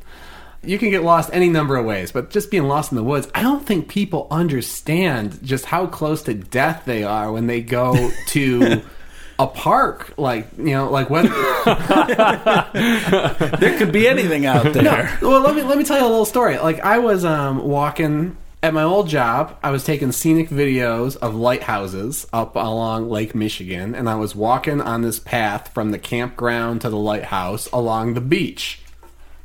You can get lost any number of ways, but just being lost in the woods, I don't think people understand just how close to death they are when they go *laughs* to a park, like you know, like when. *laughs* There could be anything out there. No, well, let me let me tell you a little story. Like I was um, walking at my old job. I was taking scenic videos of lighthouses up along Lake Michigan, and I was walking on this path from the campground to the lighthouse along the beach.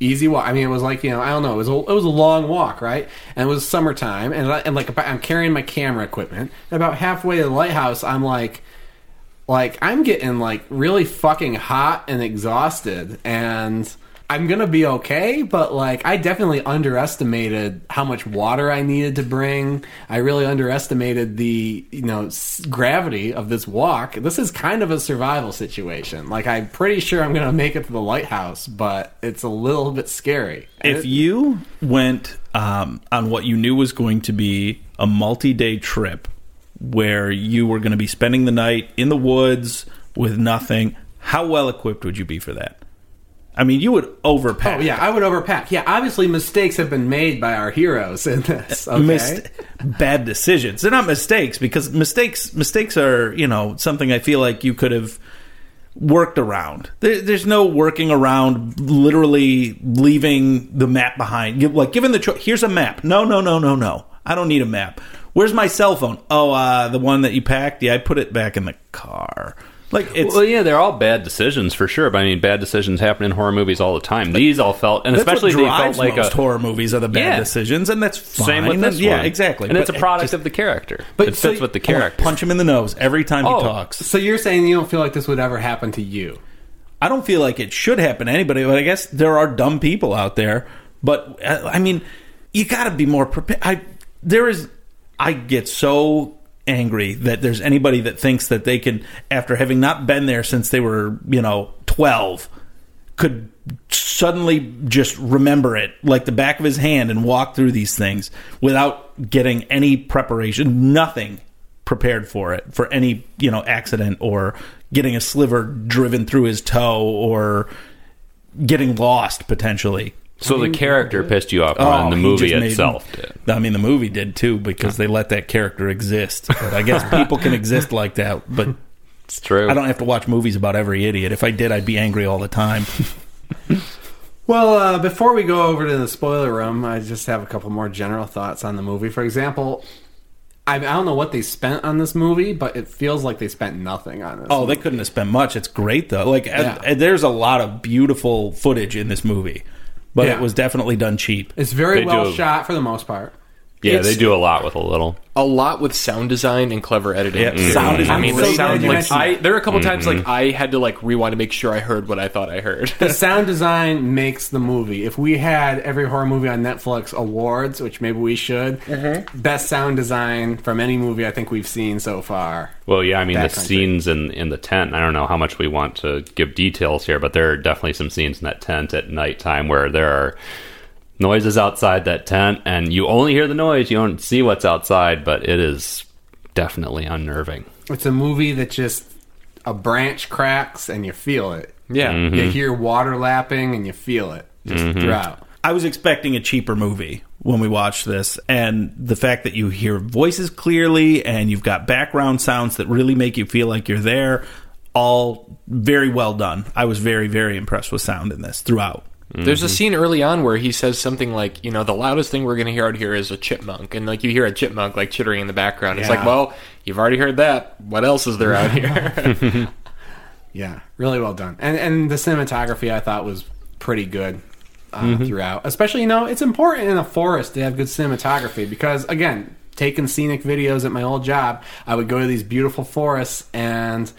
Easy walk. I mean, it was like you know, I don't know. It was a, it was a long walk, right? And it was summertime, and I, and like I'm carrying my camera equipment. And about halfway to the lighthouse, I'm like like I'm getting like really fucking hot and exhausted and I'm gonna be okay, but like I definitely underestimated how much water I needed to bring. I really underestimated the you know s- gravity of this walk. This is kind of a survival situation. Like I'm pretty sure I'm gonna make it to the lighthouse, but it's a little bit scary. And If it- you went um, on what you knew was going to be a multi-day trip, where you were going to be spending the night in the woods with nothing, how well equipped would you be for that? I mean, you would overpack. Oh yeah, I would overpack. Yeah, obviously mistakes have been made by our heroes in this. Uh, okay? Missed bad decisions. They're not mistakes because mistakes mistakes are you know something I feel like you could have worked around. There, there's no working around literally leaving the map behind. Like given the choice, here's a map. No, no, no, no, no. I don't need a map. Where's my cell phone? Oh, uh, the one that you packed. Yeah, I put it back in the car. Like it's Well, yeah, they're all bad decisions for sure. But I mean, bad decisions happen in horror movies all the time. These all felt, and that's especially what they felt like most a horror movies are the bad Yeah. decisions, and that's fine. same with this And- Yeah, one. exactly. and it's a But it product just- of the character. But it so fits with the character. Punch him in the nose every time Oh. he talks. So you're saying you don't feel like this would ever happen to you? I don't feel like it should happen to anybody, but I guess there are dumb people out there. But uh, I mean, you got to be more prepared. I there is, I get so angry that there's anybody that thinks that they can, after having not been there since they were, you know, twelve, could suddenly just remember it like the back of his hand and walk through these things without getting any preparation, nothing prepared for it for any you know accident or getting a sliver driven through his toe or getting lost potentially so the character pissed you off more Oh, than the movie just made- itself did. I mean, the movie did too because they let that character exist. But I guess people can exist like that, but *laughs* It's true. I don't have to watch movies about every idiot. If I did, I'd be angry all the time. *laughs* Well, uh, before we go over to the spoiler room, I just have a couple more general thoughts on the movie. For example, I, I don't know what they spent on this movie, but it feels like they spent nothing on this. Oh, they couldn't have spent much. It's great though. Like, Yeah. there's a lot of beautiful footage in this movie, but Yeah. it was definitely done cheap. it's very They well do. shot for the most part. Yeah, it's- they do a lot with a little. a lot with sound design and clever editing. Yeah, mm. sound is I mean, the so sound like I there are a couple mm-hmm. times like I had to like rewind to make sure I heard what I thought I heard. The *laughs* sound design makes the movie. If we had every horror movie on Netflix awards, which maybe we should, mm-hmm. best sound design from any movie I think we've seen so far. Well, yeah, I mean the Backcountry. scenes in in the tent. I don't know how much we want to give details here, but there are definitely some scenes in that tent at nighttime where there are noises outside that tent, and you only hear the noise. You don't see what's outside, but it is definitely unnerving. It's a movie that just a branch cracks and you feel it. yeah. Mm-hmm. You hear water lapping and you feel it just mm-hmm. throughout. I was expecting a cheaper movie when we watched this, and the fact that you hear voices clearly and you've got background sounds that really make you feel like you're there, all very well done. I was very, very impressed with sound in this throughout. There's a scene early on where he says something like, you know, the loudest thing we're going to hear out here is a chipmunk. And like you hear a chipmunk like chittering in the background. It's like, well, you've already heard that. What else is there out *laughs* here? *laughs* Yeah, really well done. And and the cinematography I thought was pretty good uh, throughout. Especially, you know, it's important in a forest to have good cinematography because again, taking scenic videos at my old job, I would go to these beautiful forests and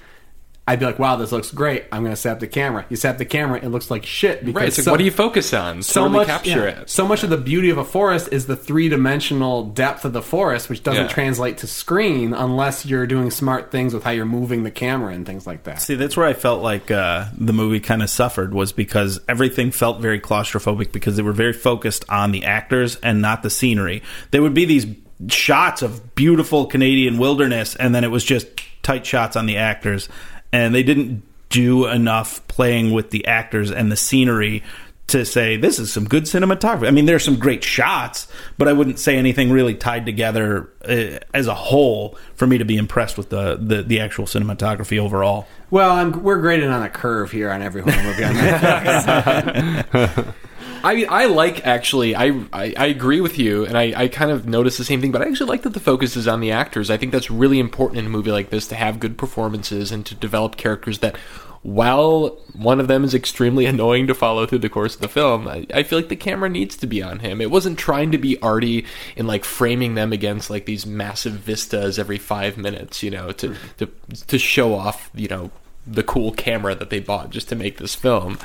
I'd be like, "Wow, this looks great. I'm going to set up the camera." You set up the camera, it looks like shit because right. It's like, so- what do you focus on? so Totally much capture yeah, it. So much of the beauty of a forest is the three dimensional depth of the forest, which doesn't Yeah. translate to screen unless you're doing smart things with how you're moving the camera and things like that. See, that's where I felt like uh, the movie kind of suffered was because everything felt very claustrophobic because they were very focused on the actors and not the scenery. There would be these shots of beautiful Canadian wilderness, and then it was just tight shots on the actors, and they didn't do enough playing with the actors and the scenery to say this is some good cinematography. I mean, there's some great shots, but I wouldn't say anything really tied together uh, as a whole for me to be impressed with the the, the actual cinematography overall. Well, I'm, we're graded on a curve here on every horror movie. *laughs* I I like actually I, I, I agree with you and I, I kind of notice the same thing but I actually like that the focus is on the actors. I think that's really important in a movie like this to have good performances and to develop characters that while one of them is extremely *laughs* annoying to follow through the course of the film I, I feel like the camera needs to be on him. It wasn't trying to be arty and like framing them against like these massive vistas every five minutes you know to to, to show off you know the cool camera that they bought just to make this film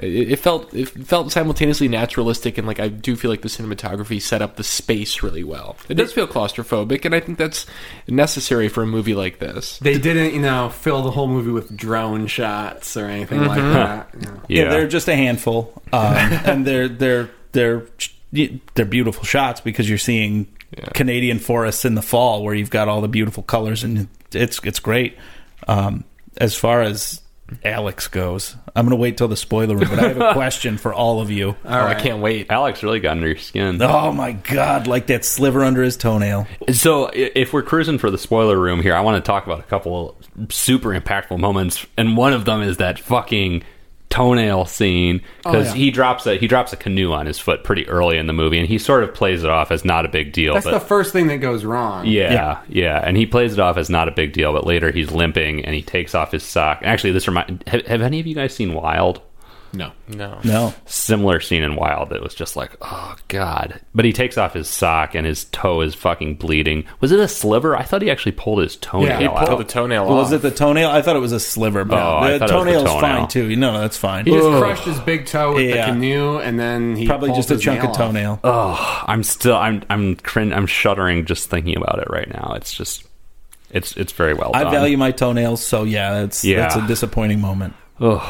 it, it felt it felt simultaneously naturalistic and like I do feel like the cinematography set up the space really well. It does feel claustrophobic, and I think that's necessary for a movie like this. they didn't, you know, fill the whole movie with drone shots or anything like that. you know. Yeah, Yeah. they're just a handful, um, *laughs* and they're they're they're they're beautiful shots because you're seeing Canadian forests in the fall where you've got all the beautiful colors and it's it's great. Um, as far as Alex goes, I'm going to wait till the spoiler room, but I have a *laughs* question for all of you. oh, I can't wait. Alex really got under your skin. Oh my god, like that sliver under his toenail. So, i- if we're cruising for the spoiler room here, I want to talk about a couple super impactful moments, and one of them is that fucking toenail scene oh, because yeah. he drops a he drops a canoe on his foot pretty early in the movie, and he sort of plays it off as not a big deal. That's but the first thing that goes wrong. yeah, Yeah. yeah, and he plays it off as not a big deal, but later he's limping and he takes off his sock. Actually, this remind have, have any of you guys seen Wild? No. No. No, similar scene in Wild that was just like, oh god. But he takes off his sock and his toe is fucking bleeding. Was it a sliver? I thought he actually pulled his toenail Yeah, he out. The oh. toenail Off. was it the toenail? I thought it was a sliver, but Oh, the thought was the toenail's toenail. fine too. No, that's fine. He just Ugh. crushed his big toe with Yeah. the canoe, and then he Probably pulled just a chunk nail of off. toenail. Oh, I'm still I'm I'm crin- I'm shuddering just thinking about it right now. It's just it's it's very well I value my toenails, so yeah, that's Yeah. that's a disappointing moment. Ugh.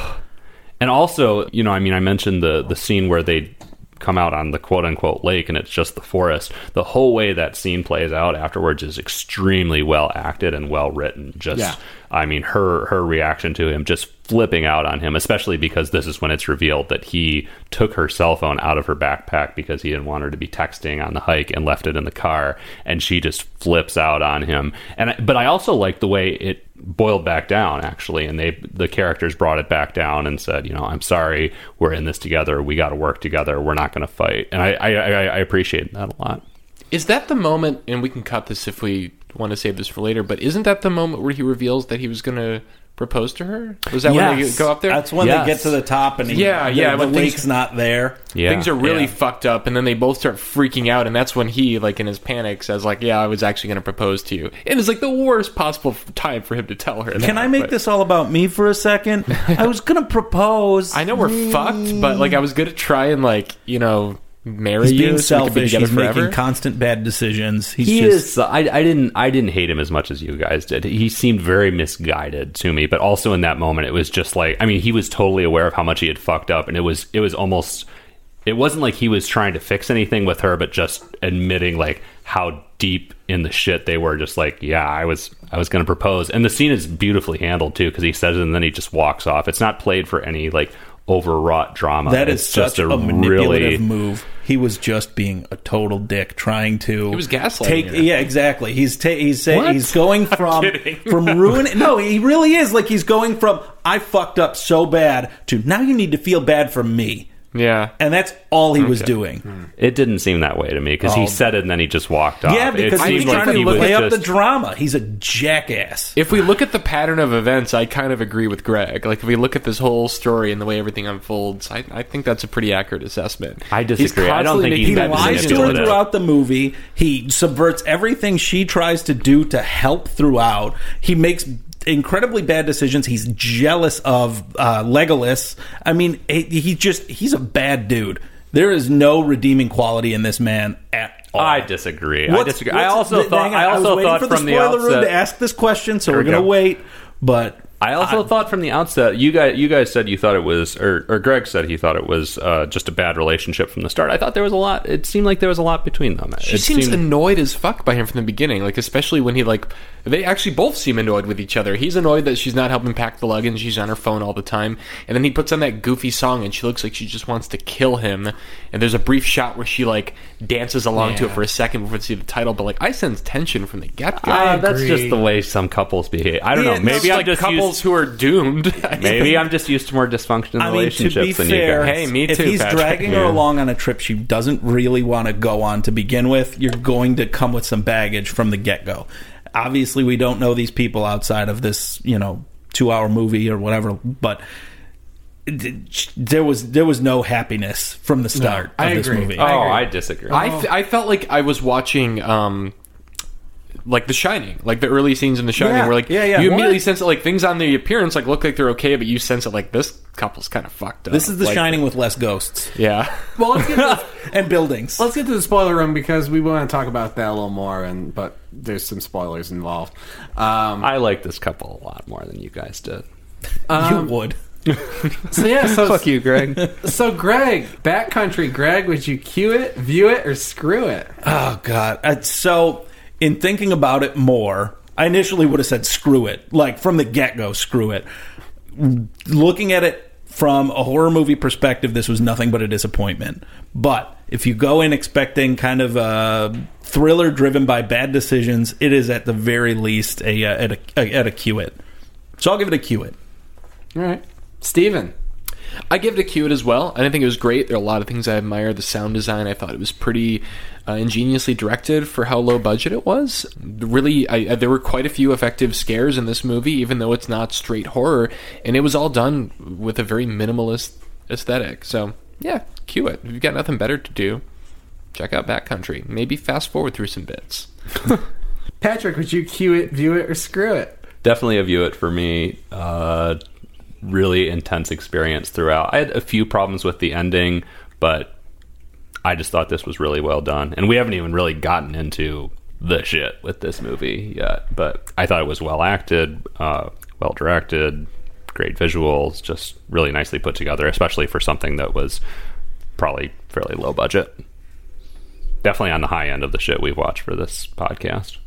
And also, you know, I mean, I mentioned the the scene where they come out on the quote unquote lake and it's just the forest. The whole way that scene plays out afterwards is extremely well acted and well written. Just, Yeah. I mean, her her reaction to him just flipping out on him, especially because this is when it's revealed that he took her cell phone out of her backpack because he didn't want her to be texting on the hike and left it in the car, and she just flips out on him. And I, but I also like the way it boiled back down actually and they the characters brought it back down and said you know i'm sorry we're in this together we got to work together we're not going to fight and I, I i appreciate that a lot Is that the moment? And we can cut this if we want to save this for later. But isn't that the moment where he reveals that he was going to propose to her? Was that when they go up there? That's when Yes. they get to the top and he, Yeah, the, yeah, the when things- lake's not there. yeah Things are really Yeah. fucked up, and then they both start freaking out, and that's when he, like in his panic, says, "Like, yeah, I was actually going to propose to you," and it's like the worst possible time for him to tell her. Can that, I make but- this all about me for a second? *laughs* I was gonna propose. I know we're fucked, but like I was gonna try and like you know marry He's you being so be selfish. He's forever. making constant bad decisions. He's he just is I, I didn't i didn't hate him as much as you guys did he seemed very misguided to me but also in that moment it was just like i mean he was totally aware of how much he had fucked up and it was it was almost it wasn't like he was trying to fix anything with her but just admitting like how deep in the shit they were just like yeah i was i was going to propose and the scene is beautifully handled too because he says it and then he just walks off it's not played for any like overwrought drama that is it's such just a, a, manipulative really move. He was just being a total dick, trying to. He was gaslighting Take, her. yeah, exactly. He's ta- he's saying What? he's going *laughs* from from *laughs* ruin. No, he really is. Like he's going from I fucked up so bad to now you need to feel bad for me, yeah, and that's all he was doing. Hmm. It didn't seem that way to me because Oh. he said it and then he just walked off. Yeah, because it he was seemed trying like to he look was play up the just- drama. He's a jackass. if we look at the pattern of events, I kind of agree with Greg. Like if we look at this whole story and the way everything unfolds, I, I think that's a pretty accurate assessment. I disagree. I don't constantly think he's He that bad lies to her manipulative. throughout the movie. He subverts everything she tries to do to help throughout. He makes incredibly bad decisions. He's jealous of uh, Legolas. I mean, he, he just he's a bad dude. There is no redeeming quality in this man at all. I disagree. I disagree. I also th- thought. I was also thought for the from the spoiler room to ask this question, so we're we going to wait. But I also thought from the outset, you guys, you guys said you thought it was, or, or Greg said he thought it was uh, just a bad relationship from the start. I thought there was a lot. It seemed like there was a lot between them. She it seems seemed, annoyed as fuck by him from the beginning, like especially when he like they actually both seem annoyed with each other. He's annoyed that she's not helping pack the luggage, she's on her phone all the time, and then he puts on that goofy song and she looks like she just wants to kill him. And there's a brief shot where she like dances along to it for a second before they see the title, but like I sense tension from the get go. Uh, that's just the way some couples behave. I don't Yeah, know. Maybe I'm like just couples used, who are doomed. *laughs* maybe I'm just used to more dysfunctional I mean, to relationships be than fair, you guys. Hey, me too. if too, he's Patrick. dragging her Yeah. along on a trip she doesn't really want to go on to begin with, you're going to come with some baggage from the get go. Obviously, we don't know these people outside of this, you know, two hour movie or whatever, but it- there was there was no happiness from the start I of this agree. movie. Oh, I agree. I disagree. I, f- I felt like I was watching um like The Shining, like the early scenes in The Shining, Yeah, where like yeah, yeah. you immediately What? sense that like things on the appearance like look like they're okay, but you sense that like this couple's kind of fucked up. this is The Like, Shining with less ghosts Yeah, Well, let's get to, *laughs* and buildings. let's get to the spoiler room because we want to talk about that a little more, and but there's some spoilers involved. Um, I like this couple a lot more than you guys did. you would. *laughs* so yeah, so *laughs* Fuck you, Greg. So Greg, backcountry Greg, would you cue it, view it, or screw it? Oh God! Uh, so, in thinking about it more, I initially would have said screw it, like from the get go, screw it. Looking at it from a horror movie perspective, this was nothing but a disappointment. But if you go in expecting kind of a thriller driven by bad decisions, it is at the very least a uh, at a, at a cue it. So I'll give it a cue it. All right, Steven. I give it a cue it as well. and I think it was great. There are a lot of things I admire. The sound design, I thought it was pretty uh, ingeniously directed for how low budget it was. Really, I, I, there were quite a few effective scares in this movie, even though it's not straight horror, and it was all done with a very minimalist aesthetic. So, yeah, cue it. If you've got nothing better to do, check out Backcountry. Maybe fast forward through some bits. *laughs* Patrick, would you cue it, view it, or screw it? Definitely a view it for me. Uh, really intense experience throughout. I had a few problems with the ending, but I just thought this was really well done. And we haven't even really gotten into the shit with this movie yet, but I thought it was well acted, uh, well directed, great visuals, just really nicely put together, especially for something that was probably fairly low budget. Definitely on the high end of the shit we've watched for this podcast.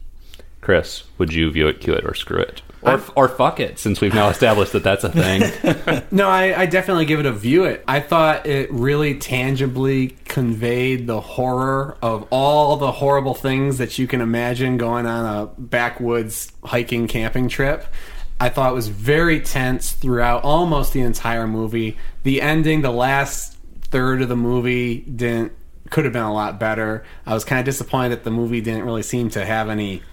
Chris, would you view it, cue it, or screw it? Or, or fuck it, since we've now *laughs* established that that's a thing. *laughs* No, I, I definitely give it a view it. I thought it really tangibly conveyed the horror of all the horrible things that you can imagine going on a backwoods hiking camping trip. I thought it was very tense throughout almost the entire movie. The ending, the last third of the movie didn't could have been a lot better. I was kind of disappointed that the movie didn't really seem to have any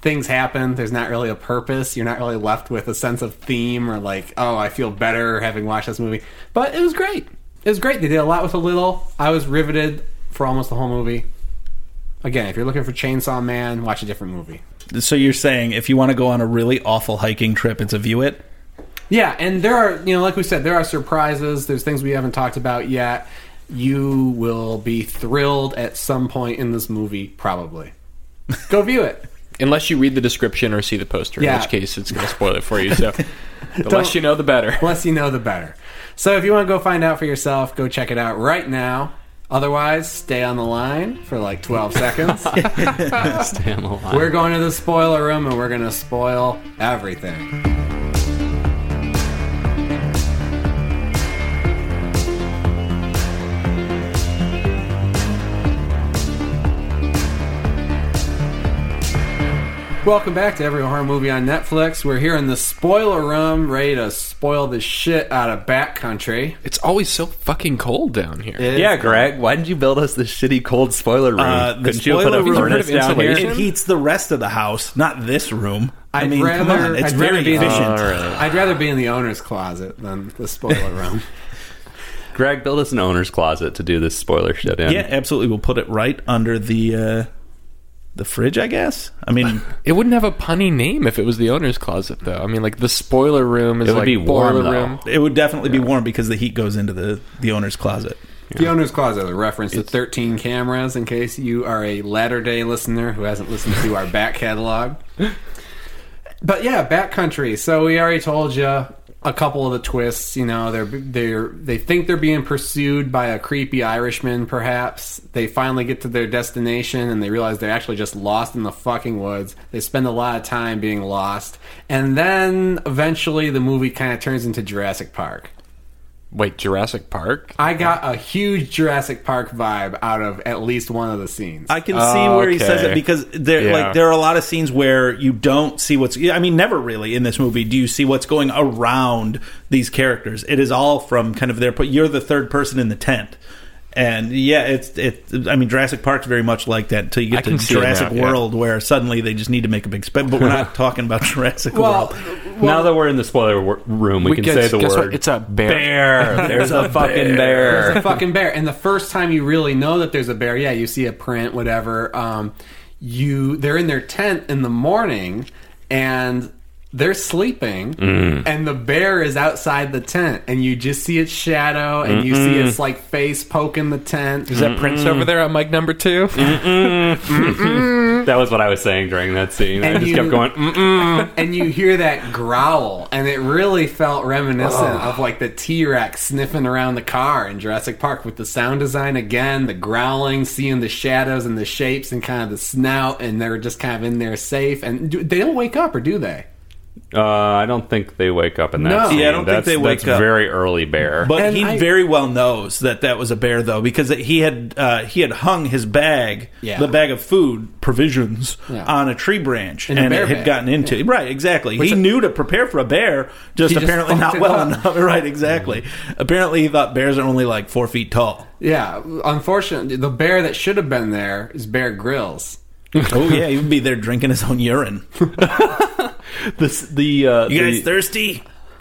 things happen. There's not really a purpose. You're not really left with a sense of theme or like, oh, I feel better having watched this movie. But it was great. It was great. They did a lot with a little. I was riveted for almost the whole movie. Again, if you're looking for Chainsaw Man, watch a different movie. So you're saying if you want to go on a really awful hiking trip, it's a view it. Yeah, and there are, you know, like we said, there are surprises. There's things we haven't talked about yet. You will be thrilled at some point in this movie, probably. *laughs* Go view it. Unless you read the description or see the poster, in which case it's going to spoil it for you. So, *laughs* the less you know, the better. *laughs* less you know, the better. So if you want to go find out for yourself, go check it out right now. Otherwise, stay on the line for like 12 *laughs* seconds. Stay on the line. we're going to the spoiler room and we're going to spoil everything. Welcome back to Every Horror Movie on Netflix. We're here in the spoiler room, ready to spoil the shit out of Backcountry. It's always so fucking cold down here. yeah, Greg, why did you build us this shitty cold spoiler room? Uh, the Couldn't you put spoiler a room- furnace Have you heard down here? It heats the rest of the house, not this room. I I'd mean, come rather- on, it's I'd very be in- efficient. I'd rather be in the owner's closet than the spoiler room. *laughs* Greg, build us an owner's closet to do this spoiler shit in. Yeah, absolutely. We'll put it right under the uh, the fridge, I guess. I mean, *laughs* It wouldn't have a punny name if it was the owner's closet, though. I mean, like the spoiler room is It would like be warm, boiler though. room. it would definitely be warm because the heat goes into the the owner's closet. The owner's closet, a reference to 13 cameras in case you are a latter day listener who hasn't listened to our back catalog. *laughs* But yeah, backcountry. So we already told you a couple of the twists. You know, they're they're they think they're being pursued by a creepy Irishman. Perhaps they finally get to their destination and they realize they're actually just lost in the fucking woods. They spend a lot of time being lost, and then eventually the movie kind of turns into Jurassic Park. Wait, Jurassic Park? I got a huge Jurassic Park vibe out of at least one of the scenes. I can see Oh, where he says okay. it because there, Yeah. like, there are a lot of scenes where you don't see what's. I mean, never really in this movie do you see what's going around these characters. It is all from kind of their. You're the third person in the tent, and yeah, it's it. I mean, Jurassic Park's very much like that until you I get to can see it Jurassic now, yeah. World, where suddenly they just need to make a big spend. But we're not *laughs* talking about Jurassic well, World. now that we're in the spoiler wor- room, we, can guess- say the guess what? word. It's a bear. bear. *laughs* There's a fucking There's bear. There's a *laughs* fucking bear. And the first time you really know that there's a bear, yeah, you see a print, whatever. Um, you they're in their tent in the morning and they're sleeping mm. and the bear is outside the tent and you just see its shadow and you see its like face poking the tent. Is that Prince over there on mic number two? *laughs* That was what I was saying during that scene. I just you- kept going. Mm-mm. *laughs* and you hear that growl, and it really felt reminiscent of like the T Rex sniffing around the car in Jurassic Park with the sound design again, the growling, seeing the shadows and the shapes, and kind of the snout, and they're just kind of in there safe. And do, they don't wake up, or do they? Uh, I don't think they wake up in that No. scene. Yeah, I don't think they wake that's up. very early bear. But And he I- very well knows that that was a bear, though, because he had uh, he had hung his bag, Yeah. the bag of food provisions, Yeah. on a tree branch, In and bear it had bag. gotten into right exactly. Which he I- knew to prepare for a bear, just He just apparently not well up. enough. *laughs* Right, exactly. Apparently, he thought bears are only like four feet tall. Yeah, unfortunately, the bear that should have been there is Bear Grylls. oh yeah, he would be there drinking his own urine. *laughs* *laughs* This, the uh, You guys the, thirsty? *laughs*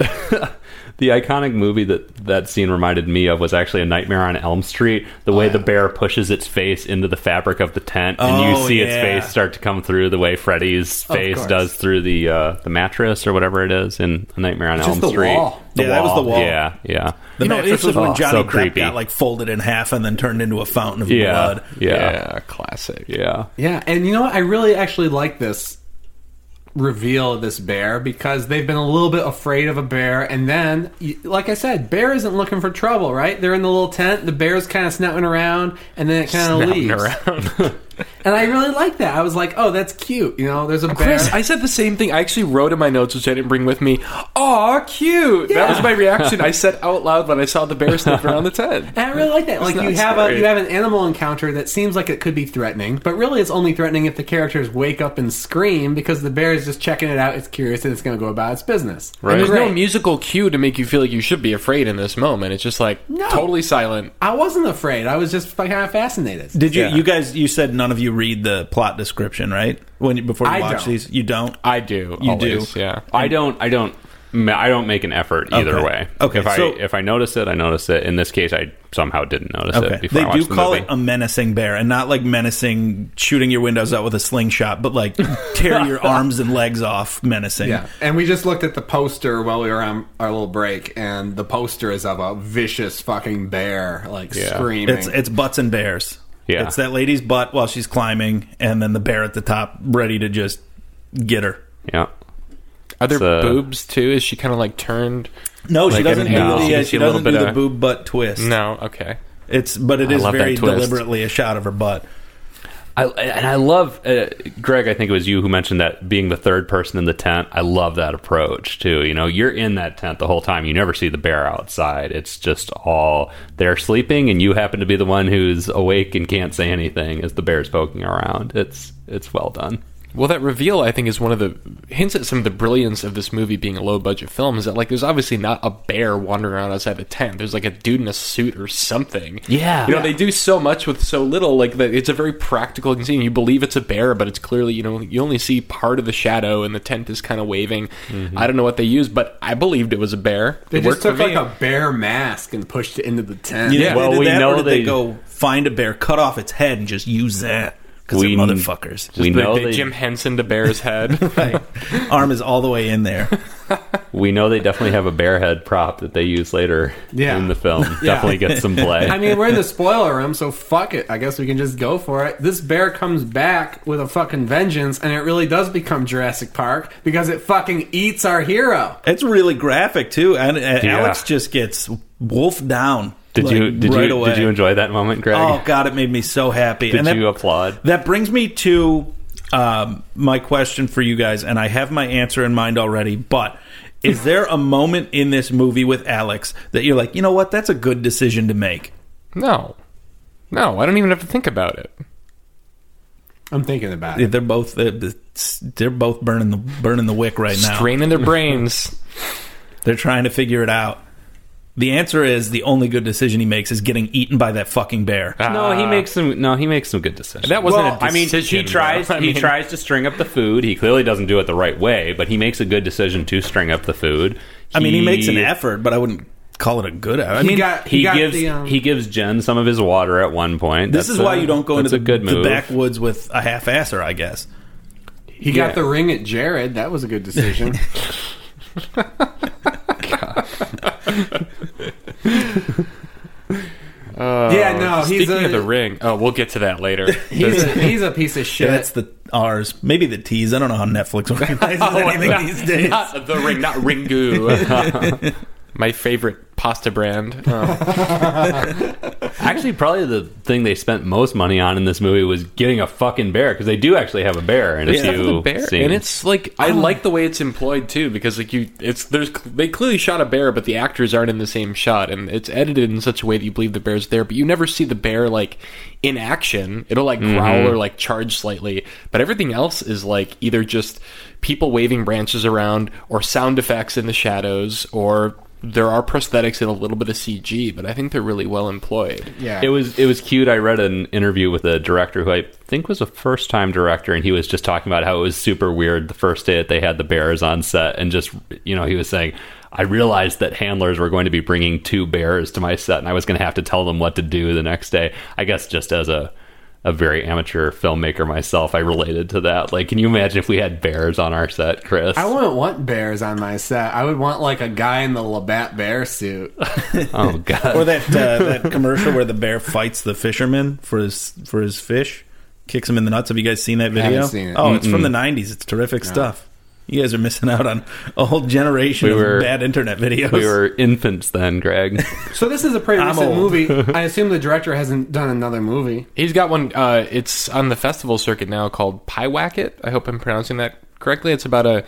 the iconic movie that that scene reminded me of was actually a Nightmare on Elm Street. The way the bear pushes its face into the fabric of the tent, and you Oh, see its face start to come through the way Freddy's face does through the uh, the mattress or whatever it is in A Nightmare on Just Elm the Street. wall. Yeah, that was the wall. Yeah, yeah, The You know, mattress it's was when oh, Johnny so Depp creepy. got like folded in half and then turned into a fountain of yeah, blood. yeah, Yeah, classic. yeah. Yeah, and you know what? I really actually like this reveal this bear because they've been a little bit afraid of a bear, and then, like I said, bear isn't looking for trouble, right? They're in the little tent, the bear's kind of snouting around, and then it kind of leaves. *laughs* around. And I really like that. I was like, oh, that's cute. You know, there's a bear. Chris, I said the same thing. I actually wrote in my notes, which I didn't bring with me. Aw, cute. That was my reaction. I said out loud when I saw the bear sniffing around the tent. And I really like that. Like you have a you have an animal encounter that seems like it could be threatening, but really it's only threatening if the characters wake up and scream because the bear is just checking it out. It's curious and it's going to go about its business. Right. And there's no musical cue to make you feel like you should be afraid in this moment. It's just like No. totally silent. I wasn't afraid. I was just kind of fascinated. Did you? Yeah. You guys? You said none of you read the plot description, right? When you, before you I watch don't. these, you don't. I do. You always, do. Yeah. I don't. I don't. I don't make an effort either Okay. way. Okay, If I if I notice it, I notice it. In this case, I somehow didn't notice Okay. it before They I do the call movie. it a menacing bear, and not like menacing shooting your windows out with a slingshot, but like tear your *laughs* arms and legs off, menacing. Yeah, and we just looked at the poster while we were on our little break, and the poster is of a vicious fucking bear, like Yeah. screaming. It's it's butts and bears. Yeah. It's that lady's butt while she's climbing, and then the bear at the top, ready to just get her. yeah. Are there It's, uh, boobs too? Is she kind of like turned? No, she Like doesn't do angle. the You uh, can she see a little doesn't do bit the of- boob butt twist. No. Okay. It's but it I is love that very twist. deliberately a shot of her butt. I, and I love uh, Greg. I think it was you who mentioned that being the third person in the tent. I love that approach too. You know, you're in that tent the whole time. You never see the bear outside. It's just all they're sleeping, and you happen to be the one who's awake and can't say anything as the bear's poking around. It's it's well done. Well, that reveal, I think, is one of the hints at some of the brilliance of this movie being a low budget film. Is that, like, there's obviously not a bear wandering around outside the tent. There's, like, a dude in a suit or something. Yeah. You know, they do so much with so little. Like, that it's a very practical scene. You believe it's a bear, but it's clearly, you know, you only see part of the shadow and the tent is kind of waving. Mm-hmm. I don't know what they used, but I believed it was a bear. they it just took like a bear mask and pushed it into the tent. You Yeah. Well, did we that, know or did they they- go find a bear, cut off its head, and just use that because they're We- motherfuckers. we They- know they they, Jim Henson to bear's head. *laughs* Right. *laughs* Arm is all the way in there. *laughs* we know they definitely have a bear head prop that they use later Yeah. in the film. Yeah. Definitely gets some play. I mean, we're in the spoiler room, so fuck it. I guess we can just go for it. This bear comes back with a fucking vengeance, and it really does become Jurassic Park because it fucking eats our hero. It's really graphic too, and uh, Yeah. Alex just gets wolfed down. Did like, you did right you away. did you enjoy that moment, Greg? Oh god, it made me so happy. did and that, you applaud? that brings me to um, my question for you guys, and I have my answer in mind already. But is there a moment in this movie with Alex that you're like, you know what, that's a good decision to make? No, no, I don't even have to think about it. I'm thinking about it. They're both they're, they're both burning the burning the wick right now. Straining their brains. They're trying to figure it out. The answer is the only good decision he makes is getting eaten by that fucking bear. no, he Uh, makes some. No, he makes some good decisions. That wasn't Well, a I mean, decision, he tries. though. *laughs* I he mean- tries to string up the food. He clearly doesn't do it the right way, but he makes a good decision to string up the food. I mean, he makes an effort, but I wouldn't call it a good effort. I He mean, got- He, got gives the, um, he gives Jen some of his water at one point. this That's is why a- you don't go into that's the, a good the move. backwoods with a half-asser, I guess. He Yeah. got the ring at Jared. That was a good decision. *laughs* *laughs* *laughs* yeah, no, he's Speaking a, of the ring, oh, we'll get to that later. *laughs* He's a, he's a piece of shit. That's the R's, Maybe the T's. I don't know how Netflix *laughs* organizes oh, anything these days. not the ring, not Ringu. My favorite pasta brand. Oh. *laughs* *laughs* Actually, probably the thing they spent most money on in this movie was getting a fucking bear because they do actually have a bear in a There's few with bear, scenes. and it's like I oh. like the way it's employed too, because like you, it's there's they clearly shot a bear, but the actors aren't in the same shot, and it's edited in such a way that you believe the bear's there, but you never see the bear like in action. It'll like mm-hmm. growl or like charge slightly, but everything else is like either just people waving branches around, or sound effects in the shadows, or there are prosthetics and a little bit of CG, but I think they're really well employed. yeah. It was it was cute. I read an interview with a director who I think was a first time director, and he was just talking about how it was super weird the first day that they had the bears on set, and just you know he was saying. I realized that handlers were going to be bringing two bears to my set, and I was going to have to tell them what to do the next day. I guess just as a a very amateur filmmaker myself, I related to that. Like, can you imagine if we had bears on our set, Chris? I wouldn't want bears on my set. I would want like a guy in the Labatt bear suit. *laughs* oh god, Or that uh, that commercial where the bear fights the fisherman for his for his fish, kicks him in the nuts. Have you guys seen that video? haven't seen it. Oh, it's from the '90s. It's terrific stuff. You guys are missing out on a whole generation We of were- bad internet videos. we were infants then, Greg. *laughs* So this is a pretty I'm recent old. movie. *laughs* I assume the director hasn't done another movie. He's got one. Uh, it's on the festival circuit now called Pyewacket. I hope I'm pronouncing that correctly. It's about a,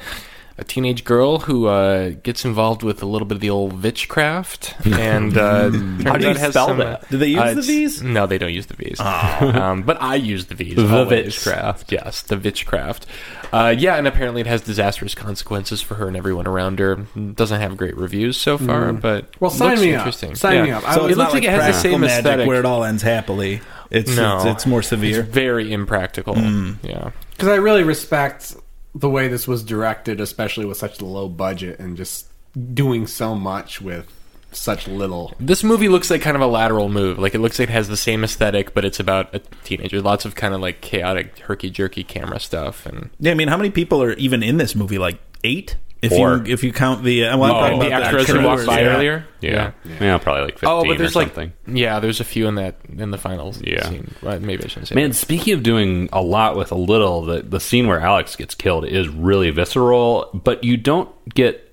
a teenage girl who uh, gets involved with a little bit of the old witchcraft, and uh, turns *laughs* How do you has spell some, that? Do they use uh, the V's? No, they don't use the V's. *laughs* Um, but I use the V's. The always. witchcraft. Yes, the witchcraft. Uh, yeah, and apparently it has disastrous consequences for her and everyone around her. Doesn't have great reviews so far, but Well, sign looks me up. interesting. Sign Yeah. me up. I so it looks not like it has the same magic aesthetic. where it all ends happily. It's No. it's, it's more severe. It's very impractical. Yeah. because I really respect the way this was directed, especially with such a low budget and just doing so much with such little. This movie looks like kind of a lateral move. Like it looks like it has the same aesthetic, but it's about a teenager. Lots of kind of like chaotic, herky jerky camera stuff, and Yeah, I mean, how many people are even in this movie? Like eight, if Four. you if you count the uh, well, I'm Oh, talking the about extras who walked by yeah. earlier. Yeah. yeah, probably like oh, but there's or like something. yeah, there's a few in that in the finals. Yeah. scene. Well, maybe I shouldn't say. Man, that. speaking of doing a lot with a little, the the scene where Alex gets killed is really visceral, but you don't get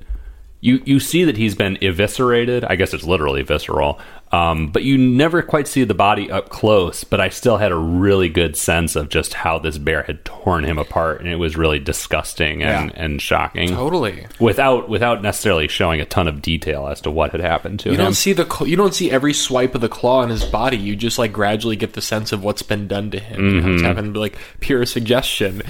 you you see that he's been eviscerated. I guess it's literally visceral, um, but you never quite see the body up close. But I still had a really good sense of just how this bear had torn him apart, and it was really disgusting and, Yeah. and shocking. totally. Without without necessarily showing a ton of detail as to what had happened to You him. don't see the you don't see every swipe of the claw on his body. You just like gradually get the sense of what's been done to him. You know, it's happened like pure suggestion.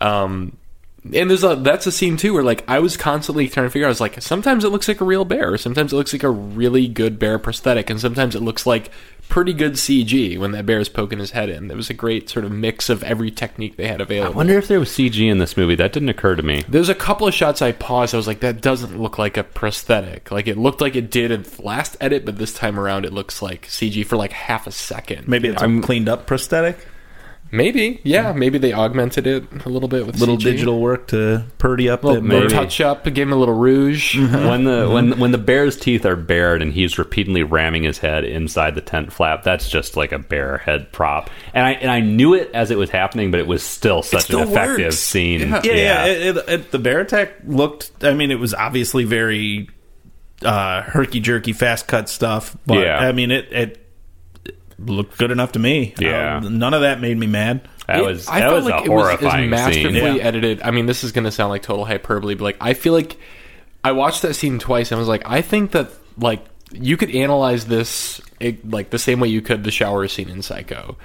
Um, and there's a that's a scene too where like I was constantly trying to figure out. I was like, sometimes it looks like a real bear, sometimes it looks like a really good bear prosthetic, and sometimes it looks like pretty good CG when that bear is poking his head in. There was a great sort of mix of every technique they had available. I wonder if there was CG in this movie. That didn't occur to me. There's a couple of shots I paused. I was like, that doesn't look like a prosthetic. Like it looked like it did in the last edit, but this time around it looks like CG for like half a second. Maybe it's a cleaned up prosthetic. Maybe, yeah, maybe they augmented it a little bit with a Little CG. digital work to purdy up little, the little maybe. touch up, give him a little rouge. when the when when the bear's teeth are bared and he's repeatedly ramming his head inside the tent flap, that's just like a bear head prop. And I and I knew it as it was happening, but it was still such still an effective works. scene. Yeah. Yeah, yeah. It, it, it- the bear attack looked. I mean, it was obviously very uh, herky jerky, fast cut stuff. But Yeah. I mean, it, it looked good enough to me. Yeah. Uh, none of that made me mad. That It- was I that felt was like a it was, horrifying it was masterfully scene. Yeah. edited. I mean, this is going to sound like total hyperbole, but like I feel like I watched that scene twice and I was like, I think that like you could analyze this it, like the same way you could the shower scene in Psycho.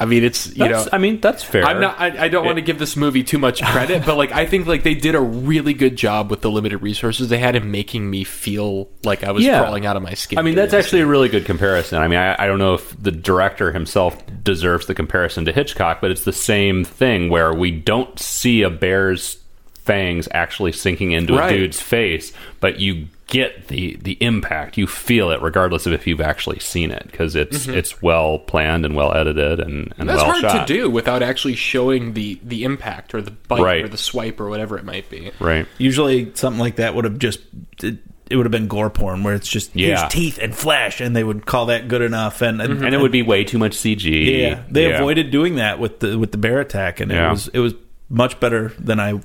I mean, it's you That's- know. I mean, that's fair. I'm not. I, I don't want to give this movie too much credit, but like I think like they did a really good job with the limited resources they had in making me feel like I was Yeah. crawling out of my skin. I mean, that's actually a really good comparison. I mean, I, I don't know if the director himself deserves the comparison to Hitchcock, but it's the same thing where we don't see a bear's fangs actually sinking into Right. a dude's face, but you get the the impact. You feel it, regardless of if you've actually seen it, because it's mm-hmm. it's well planned and well edited and, and That's well hard shot. to do without actually showing the the impact or the bite Right. or the swipe or whatever it might be. Right. Usually, something like that would have just. It, it would have been gore porn, where it's just Yeah. here's teeth and flesh, and they would call that good enough. And and, mm-hmm. And it would be way too much CG. yeah, they avoided doing that with the with the bear attack, and it was it was much better than I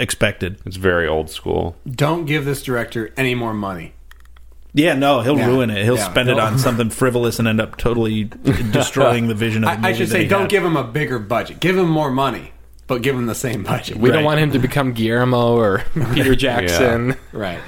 expected. It's very old school. Don't give this director any more money. Yeah, no, he'll Yeah. ruin it. He'll Yeah. spend it He'll- on *laughs* something frivolous and end up totally destroying the vision of *laughs* the movie. I, I should that say, he don't had. give him a bigger budget. Give him more money, but give him the same budget. We Right. don't want him to become Guillermo or *laughs* Peter Jackson. right.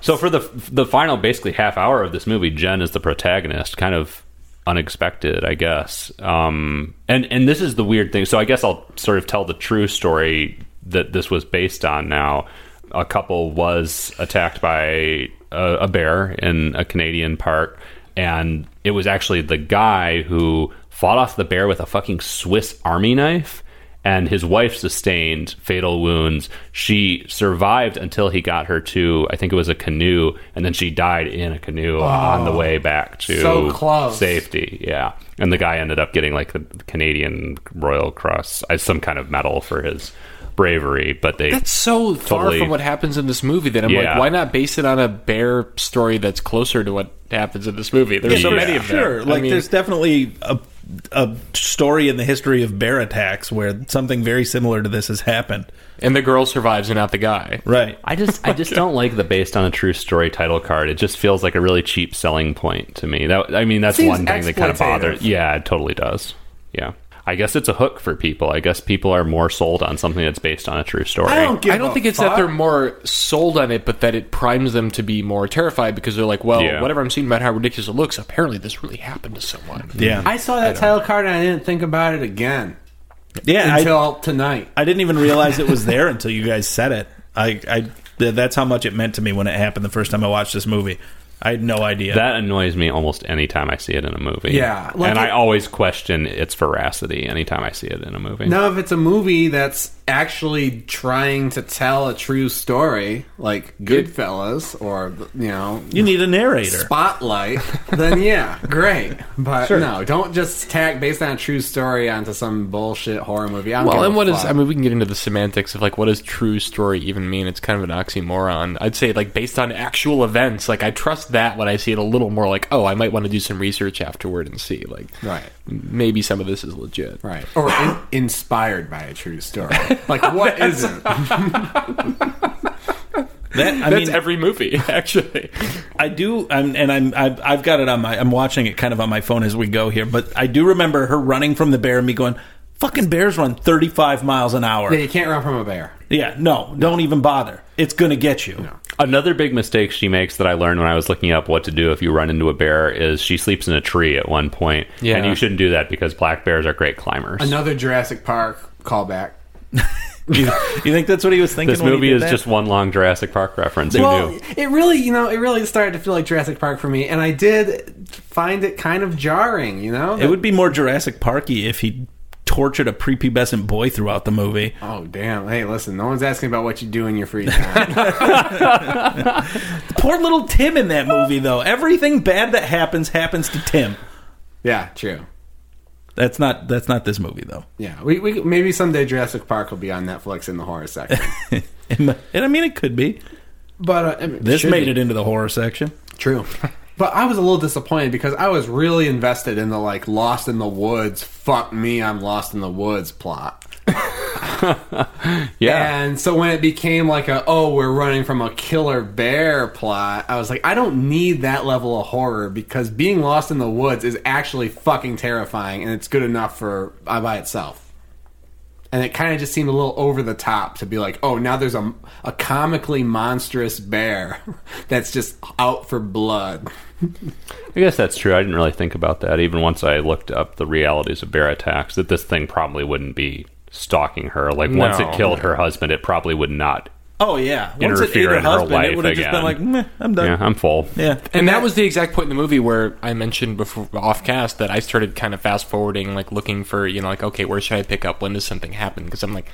So for the the final basically half hour of this movie, Jen is the protagonist, kind of unexpected, I guess. Um, and and this is the weird thing. So I guess I'll sort of tell the true story that this was based on. Now, a couple was attacked by a, a bear in a Canadian park, and it was actually the guy who fought off the bear with a fucking Swiss Army knife and his wife sustained fatal wounds. She survived until he got her to, I think it was a canoe, and then she died in a canoe on the way back to So close. safety. Yeah, and the guy ended up getting like the Canadian Royal Cross, as some kind of medal for his bravery. But they That's so far from what happens in this movie that I'm Yeah. like, why not base it on a bear story that's closer to what happens in this movie? There's so many of them. Sure, I like mean, there's definitely a a story in the history of bear attacks where something very similar to this has happened. and the girl survives and not the guy. Right. I just I just don't like the based on a true story title card. It just feels like a really cheap selling point to me. That I mean that's Seems one thing that kind of exploitative. bothers. Yeah, it totally does. Yeah. I guess it's a hook for people. I guess people are more sold on something that's based on a true story. I don't give I don't a think it's fuck. that they're more sold on it, but that it primes them to be more terrified because they're like, well, Yeah. whatever I'm seeing about how ridiculous it looks, apparently this really happened to someone. Yeah. I saw that title card and I didn't think about it again yeah. I, until tonight. I didn't even realize it was there *laughs* until you guys said it. I, I that's how much it meant to me when it happened the first time I watched this movie. I had no idea. That annoys me almost any time I see it in a movie. Yeah, like and I always question its veracity anytime I see it in a movie. Now, if it's a movie that's actually trying to tell a true story, like Goodfellas or you know you need a narrator. Spotlight, then yeah, *laughs* great. But no, don't just tack based on a true story onto some bullshit horror movie. I don't Well, and a what is? fuck. I mean, we can get into the semantics of like what does true story even mean? It's kind of an oxymoron. I'd say like based on actual events. Like I trust that when I see it a little more. Like oh, I might want to do some research afterward and see. Like right, maybe some of this is legit. right, or in, inspired by a true story. *laughs* Like what isn't? *laughs* That I That's mean, every movie, *laughs* actually. I do, I'm, and I'm, I've, I've got it on my, I'm watching it kind of on my phone as we go here. But I do remember her running from the bear and me going, "Fucking bears run 35 miles an hour." Yeah, you can't run from a bear. Yeah, no, don't even bother. It's gonna get you. Another big mistake she makes that I learned when I was looking up what to do if you run into a bear is she sleeps in a tree at one point. Yeah. And you shouldn't do that because black bears are great climbers. Another Jurassic Park callback. *laughs* You, you think that's what he was thinking? this when he movie did is that? just one long Jurassic Park reference. Who Well, knew? it really, you know, it really started to feel like Jurassic Park for me, and I did find it kind of jarring. You know, It would be more Jurassic Parky if he tortured a prepubescent boy throughout the movie. Oh damn! Hey, listen, no one's asking about what you do in your free time. *laughs* Poor little Tim in that movie, though. Everything bad that happens happens to Tim. yeah, true. That's not that's not this movie though. Yeah, we, we maybe someday Jurassic Park will be on Netflix in the horror section. *laughs* and I mean, it could be. but uh, I mean, This made be. it into the horror section. True. But I was a little disappointed because I was really invested in the like Lost in the Woods, fuck me, I'm lost in the woods plot. *laughs* Yeah. And so when it became like a oh, we're running from a killer bear plot, I was like, I don't need that level of horror because being lost in the woods is actually fucking terrifying and it's good enough for uh, by itself. And it kind of just seemed a little over the top to be like, oh, now there's a, a comically monstrous bear *laughs* that's just out for blood. I guess that's true. I didn't really think about that. Even once I looked up the realities of bear attacks, that this thing probably wouldn't be stalking her. Like once it killed her husband, it probably would not. Oh yeah, once it ate Interfere her in her husband, life it would have just been again. like, Meh, I'm done. Yeah, I'm full. Yeah, And that was the exact point in the movie where I mentioned before off cast that I started kind of fast forwarding, like looking for, you know, like, okay, where should I pick up? When does something happen? Because I'm like,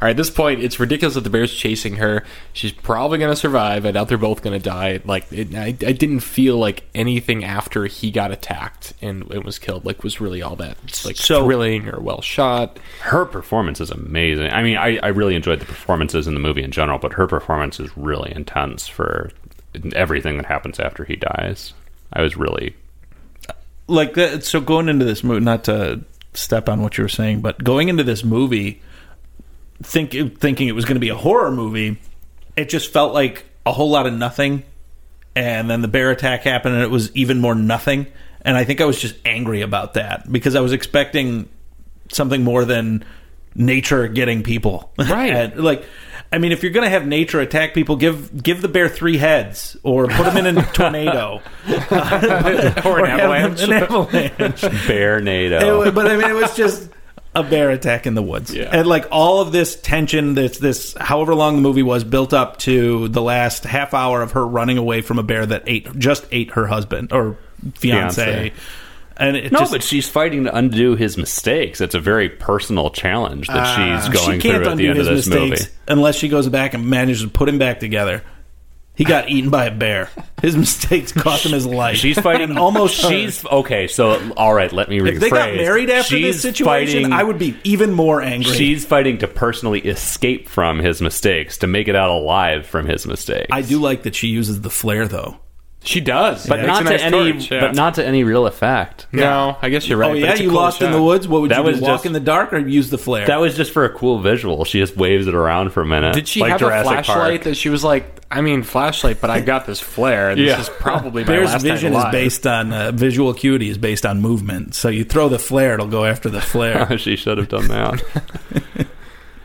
all right, at this point, it's ridiculous that the bear's chasing her. She's probably going to survive. I doubt they're both going to die. Like, it, I, I didn't feel like anything after he got attacked and, and was killed, like, was really all that, like, So- thrilling or well shot. Her performance is amazing. I mean, I, I really enjoyed the performances in the movie in general, but her performance is really intense for everything that happens after he dies. I was really like that. So going into this movie, not to step on what you were saying, but going into this movie, think thinking it was going to be a horror movie, it just felt like a whole lot of nothing. And then the bear attack happened, and it was even more nothing. And I think I was just angry about that because I was expecting something more than nature getting people. Right. *laughs* And, like, I mean, if you're going to have nature attack people, give give the bear three heads or put him in a *laughs* tornado Or an *laughs* have avalanche. An avalanche. bear NATO. wa- but I mean, it was just a bear attack in the woods, Yeah. and like all of this tension, this this however long the movie was built up to the last half hour of her running away from a bear that ate just ate her husband or fiance, Fiancé. and No, just, but she's fighting to undo his mistakes. It's a very personal challenge that ah, she's going she can't through at the end of his this mistakes movie. unless she goes back and manages to put him back together. He got eaten by a bear. His mistakes cost him his life. She's fighting *laughs* almost. She's okay. So all right, let me rephrase. If they got married after she's this situation, fighting, I would be even more angry. She's fighting to personally escape from his mistakes, to make it out alive from his mistakes. I do like that she uses the flare though. She does. but Makes not a to nice any, torch, yeah. but not to any real effect. No, I guess you're right. Oh yeah, you cool lost in the woods. What would That you was do? Walk just- in the dark or use the flare? That was just for a cool visual. She just waves it around for a minute. Did she like have Jurassic a flashlight Park. that she was like, I mean, flashlight, but I got this flare. And Yeah. This is probably my Bear's last vision night is based on uh, visual acuity is based on movement. So you throw the flare, it'll go after the flare. *laughs* she should have done that. *laughs*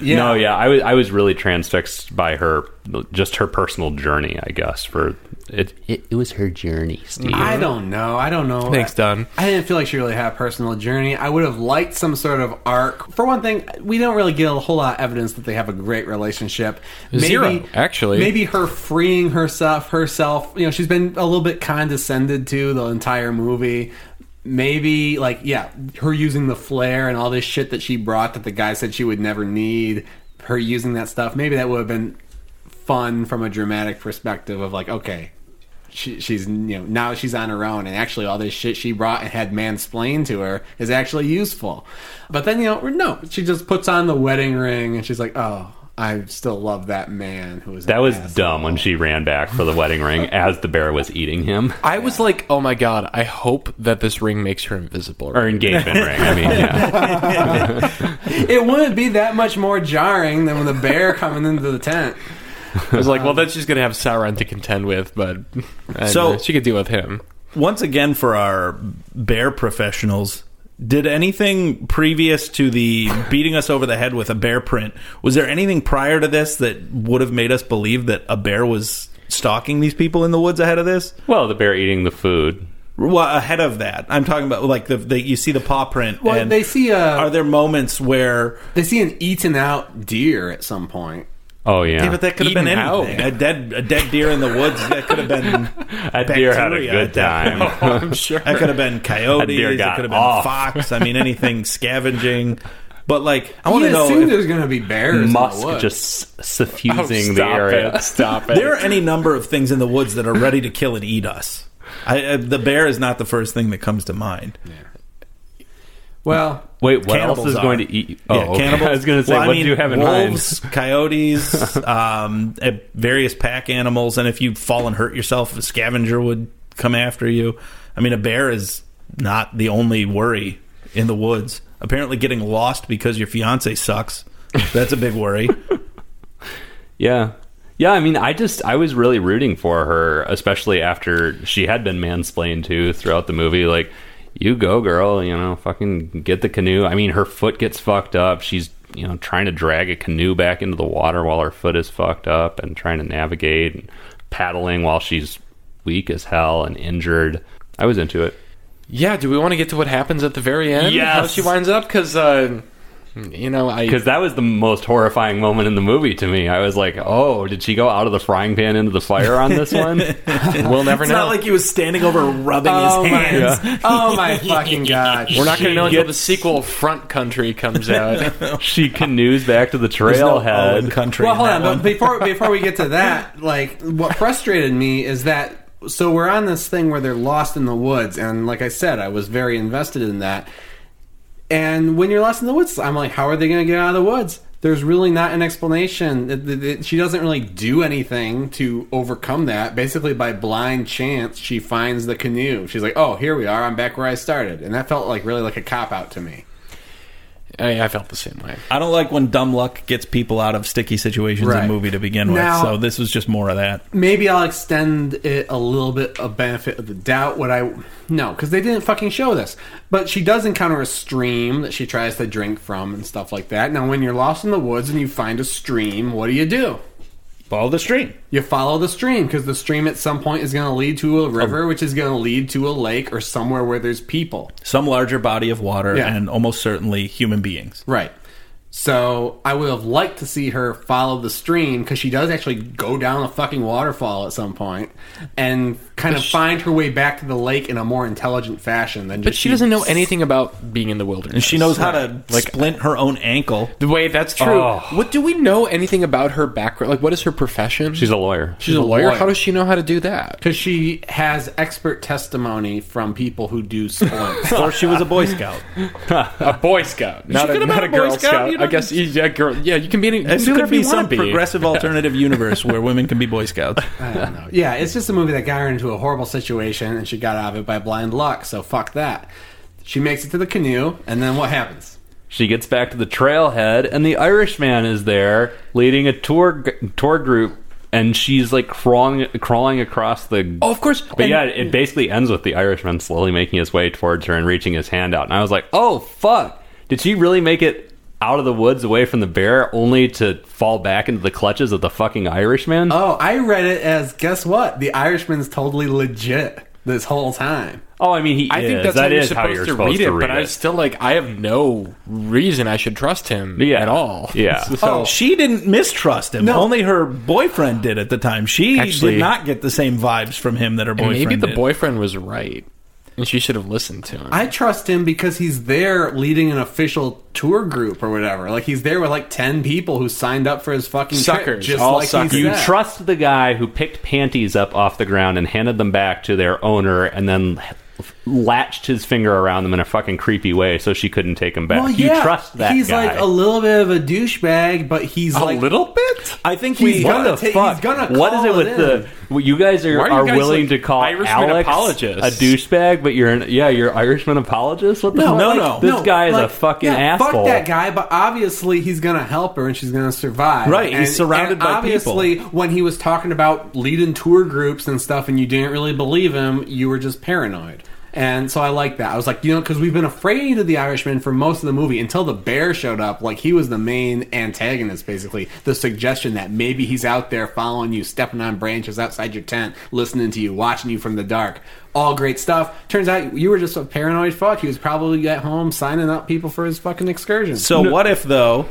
Yeah. No, yeah, I was I was really transfixed by her, just her personal journey. I guess for it. It, it was her journey, Steve. I don't know. I don't know. Thanks, Don. I didn't feel like she really had a personal journey. I would have liked some sort of arc. For one thing, we don't really get a whole lot of evidence that they have a great relationship. Zero, actually. Maybe her freeing herself, herself. You know, she's been a little bit condescended to the entire movie. Maybe like yeah, her using the flare and all this shit that she brought that the guy said she would never need. Her using that stuff. Maybe that would have been fun from a dramatic perspective of like okay she, she's you know now she's on her own and actually all this shit she brought and had mansplained to her is actually useful but then you know no she just puts on the wedding ring and she's like oh i still love that man who was that was asshole." dumb when she ran back for the wedding ring *laughs* as the bear was eating him. I was like, oh my god, I hope that this ring makes her invisible. Or engagement *laughs* ring. I mean, yeah. *laughs* it wouldn't be that much more jarring than when the bear coming into the tent I was like, well, then she's gonna have Sauron to contend with, but I don't So- know, she could deal with him. Once again, for our bear professionals, did anything previous to the beating us over the head with a bear print? Was there anything prior to this that would have made us believe that a bear was stalking these people in the woods ahead of this? Well, the bear eating the food. Well, ahead of that, I'm talking about like the, the you see the paw print. well and they see a are there moments where they see an eaten out deer at some point Oh yeah, Yeah, but that could have been Eaten out. anything. A dead, a dead deer in the woods. That could have been. *laughs* that deer had a good at that time. *laughs* I'm sure. That could have been coyotes. deer It got could have been off. fox. I mean, anything *laughs* scavenging. But like, I want to know if there's going to be bears in the Musk woods. just Oh, suffusing the area. It, stop it. there are any number of things in the woods that are ready to kill and eat us. I, uh, the bear is not the first thing that comes to mind. Well, Wait, what Cannibals else is are. going to eat? Oh, yeah, okay. cannibals. *laughs* I was going to say, Well, I what mean, do you have in wolves, mind? coyotes, *laughs* um, eh, various pack animals, and if you fall and hurt yourself, a scavenger would come after you. I mean, a bear is not the only worry in the woods. Apparently, getting lost because your fiance sucks. That's a big worry. *laughs* Yeah. Yeah, I mean, I just I was really rooting for her, especially after she had been mansplained to throughout the movie. Like, you go, girl, you know, fucking get the canoe. I mean, her foot gets fucked up. She's you know trying to drag a canoe back into the water while her foot is fucked up, and trying to navigate and paddling while she's weak as hell and injured. I was into it. Yeah, do we want to get to what happens at the very end? Yes. How she winds up? Because, uh, you know, I. Because that was the most horrifying moment in the movie to me. I was like, "Oh, did she go out of the frying pan into the fire on this one?" *laughs* we'll never know. It's know. not like he was standing over rubbing oh his my, hands. oh my fucking *laughs* god! We're not going to know until the sequel Front Country comes *laughs* out. she canoes back to the There's no trailhead. Country. Well, hold on. one. But before before we get to that, like what frustrated me is that so we're on this thing where they're lost in the woods, and like I said, I was very invested in that. And when you're lost in the woods, I'm like, how are they going to get out of the woods? There's really not an explanation. It- it- it- She doesn't really do anything to overcome that. Basically, by blind chance, she finds the canoe. She's like, "Oh, here we are. I'm back where I started," and that felt like really like a cop out to me. I, I felt the same way. I don't like when dumb luck gets people out of sticky situations in a movie to begin with. Now- so this was just more of that. maybe I'll extend it a little bit of benefit of the doubt. What I no, because they didn't fucking show this. But she does encounter a stream that she tries to drink from and stuff like that. Now, when you're lost in the woods and you find a stream, what do you do? Follow the stream. You follow the stream because the stream at some point is going to lead to a um, river, which is going to lead to a lake or somewhere where there's people. Some larger body of water Yeah. and almost certainly human beings. Right. So I would have liked to see her follow the stream because she does actually go down a fucking waterfall at some point and kind of find her way back to the lake in a more intelligent fashion than just But she doesn't know anything about being in the wilderness. And she knows how to Like- splint her own ankle. The way that's true. Oh. What do we know anything about her background? Like, what is her profession? She's a lawyer. She's a a lawyer. lawyer. How does she know how to do that? because she has expert testimony from people who do splints. or she was a Boy Scout. *laughs* A Boy Scout, not, a, could have not been a a Boy Girl Scout, Scout. You I guess yeah, girl. Yeah, you can be. Any, you can This do could be some want be. progressive *laughs* alternative universe where women can be Boy Scouts. *laughs* I don't know. Yeah, it's just a movie that got her into a horrible situation and she got out of it by blind luck. So fuck that. She makes it to the canoe, and then what happens? She gets back to the trailhead, and the Irishman is there leading a tour tour group, and she's like crawling crawling across the. Oh, of course. But And- yeah, it basically ends with the Irishman slowly making his way towards her and reaching his hand out. And I was like, oh, fuck. Did she really make it out of the woods away from the bear only to fall back into the clutches of the fucking Irishman? Oh, I read it as guess what? The Irishman's totally legit this whole time. Oh, I mean, he I is. think that's That how you're supposed, how you're to, supposed read to it, read but I it. still like. I have no reason I should trust him Yeah. at all. Yeah. *laughs* so, oh, She didn't mistrust him. No. Only her boyfriend did at the time. She Actually- did not get the same vibes from him that her and boyfriend maybe the did. boyfriend was right, and she should have listened to him. I trust him because he's there leading an official tour group or whatever. Like he's there with like ten people who signed up for his fucking trip, Suckers, just all like suckers. he You trust the guy who picked panties up off the ground and handed them back to their owner and then latched his finger around them in a fucking creepy way so she couldn't take him back. Well, you trust that he's guy. like a little bit of a douchebag, but he's a like little bit. I think He's we. gonna what the ta- fuck? he's gonna what is call it with it the? well, You guys are, are you are guys willing like to call Irishman Alex apologists? a douchebag, but you're an, yeah, you're Irishman apologist. What the No, fuck? no, like, no. This no, guy is a fucking yeah, asshole. Fuck that guy, but obviously he's gonna help her and she's gonna survive. Right, he's surrounded and by obviously, when he was talking about leading tour groups and stuff, and you didn't really believe him, you were just paranoid. And so I like that. I was like, you know, because we've been afraid of the Irishman for most of the movie until the bear showed up. Like he was the main antagonist, basically. The suggestion that maybe he's out there following you, stepping on branches outside your tent, listening to you, watching you from the dark. All great stuff. Turns out you were just a paranoid fuck. He was probably at home signing up people for his fucking excursion. So what if though?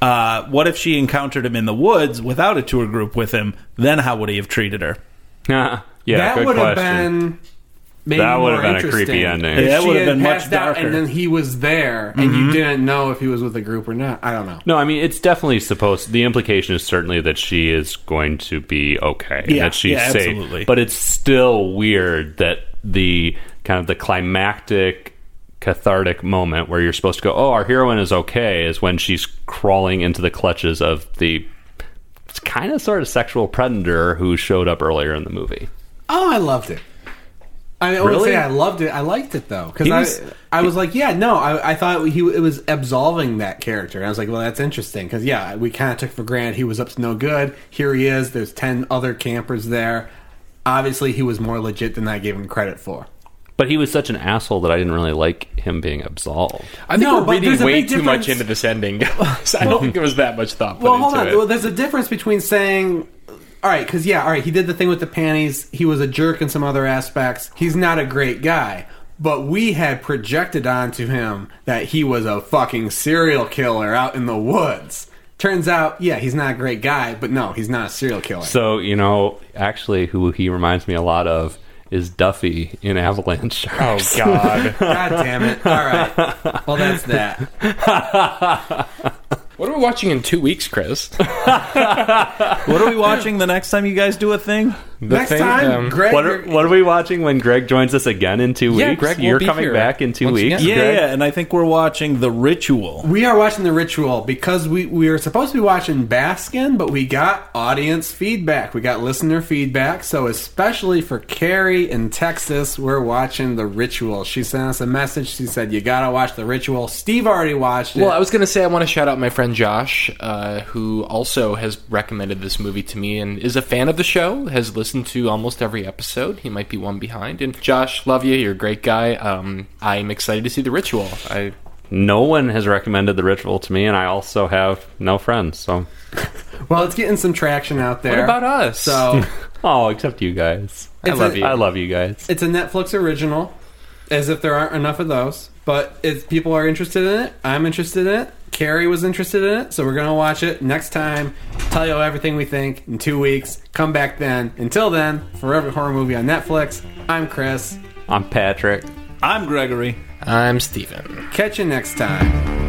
Uh, what if she encountered him in the woods without a tour group with him? Then how would he have treated her? *laughs* yeah, that good would have been maybe That would have been a interesting. creepy ending. If Yeah, that she would have had been much passed out darker. and then he was there, and you mm-hmm. didn't know if he was with a group or not. I don't know. No, I mean it's definitely supposed. The implication is certainly that she is going to be okay, and Yeah, that she's yeah, safe. absolutely. But it's still weird that the kind of the climactic cathartic moment where you're supposed to go, "Oh, our heroine is okay," is when she's crawling into the clutches of the kind of sort of sexual predator who showed up earlier in the movie. Oh, I loved it. I mean, wouldn't Really? say I loved it. I liked it though because I, was- I was like, yeah, no, I, I thought he it was absolving that character. And I was like, well, that's interesting because yeah, we kind of took for granted he was up to no good. Here he is. There's ten other campers there. Obviously, he was more legit than I gave him credit for. But he was such an asshole that I didn't really like him being absolved. I think No, we're but reading there's way too much into this ending. guys. *laughs* I don't think there was that much thought put Well, hold into on. it. Well, there's a difference between saying, all right, because yeah, all right, he did the thing with the panties. He was a jerk in some other aspects. He's not a great guy. But we had projected onto him that he was a fucking serial killer out in the woods. Turns out, yeah, he's not a great guy, but no, he's not a serial killer. So, you know, actually, who he reminds me a lot of is Duffy in Avalanche oh God! *laughs* God damn it. All right. Well, that's that. *laughs* what are we watching in two weeks, Chris? *laughs* What are we watching the next time you guys do a thing? The Next thing, time, um, Greg. What are, what are we watching when Greg joins us again in two Yeah, weeks? Greg will You're coming here back in two once weeks. Yeah, Greg? yeah, and I think we're watching The Ritual. We are watching the ritual because we, we were supposed to be watching Baskin, but we got audience feedback. We got listener feedback. So, especially for Carrie in Texas, we're watching the ritual. She sent us a message. She said, You got to watch the ritual. Steve already watched it. Well, I was going to say I want to shout out my friend Josh, uh, who also has recommended this movie to me and is a fan of the show. Has listened to almost every episode. He might be one behind. And Josh, love you. You're a great guy. Um, I'm excited to see the ritual. I No one has recommended the ritual to me, and I also have no friends. So, *laughs* well, it's getting some traction out there. what about us? So, *laughs* oh, except you guys. I love a- you. I love you guys. it's a Netflix original, as if there aren't enough of those. But if people are interested in it, I'm interested in it. Carrie was interested in it, so we're gonna watch it next time. Tell you everything we think in two weeks. Come back then. Until then, for every horror movie on Netflix, I'm Chris. I'm Patrick. I'm Gregory. I'm Steven. Catch you next time.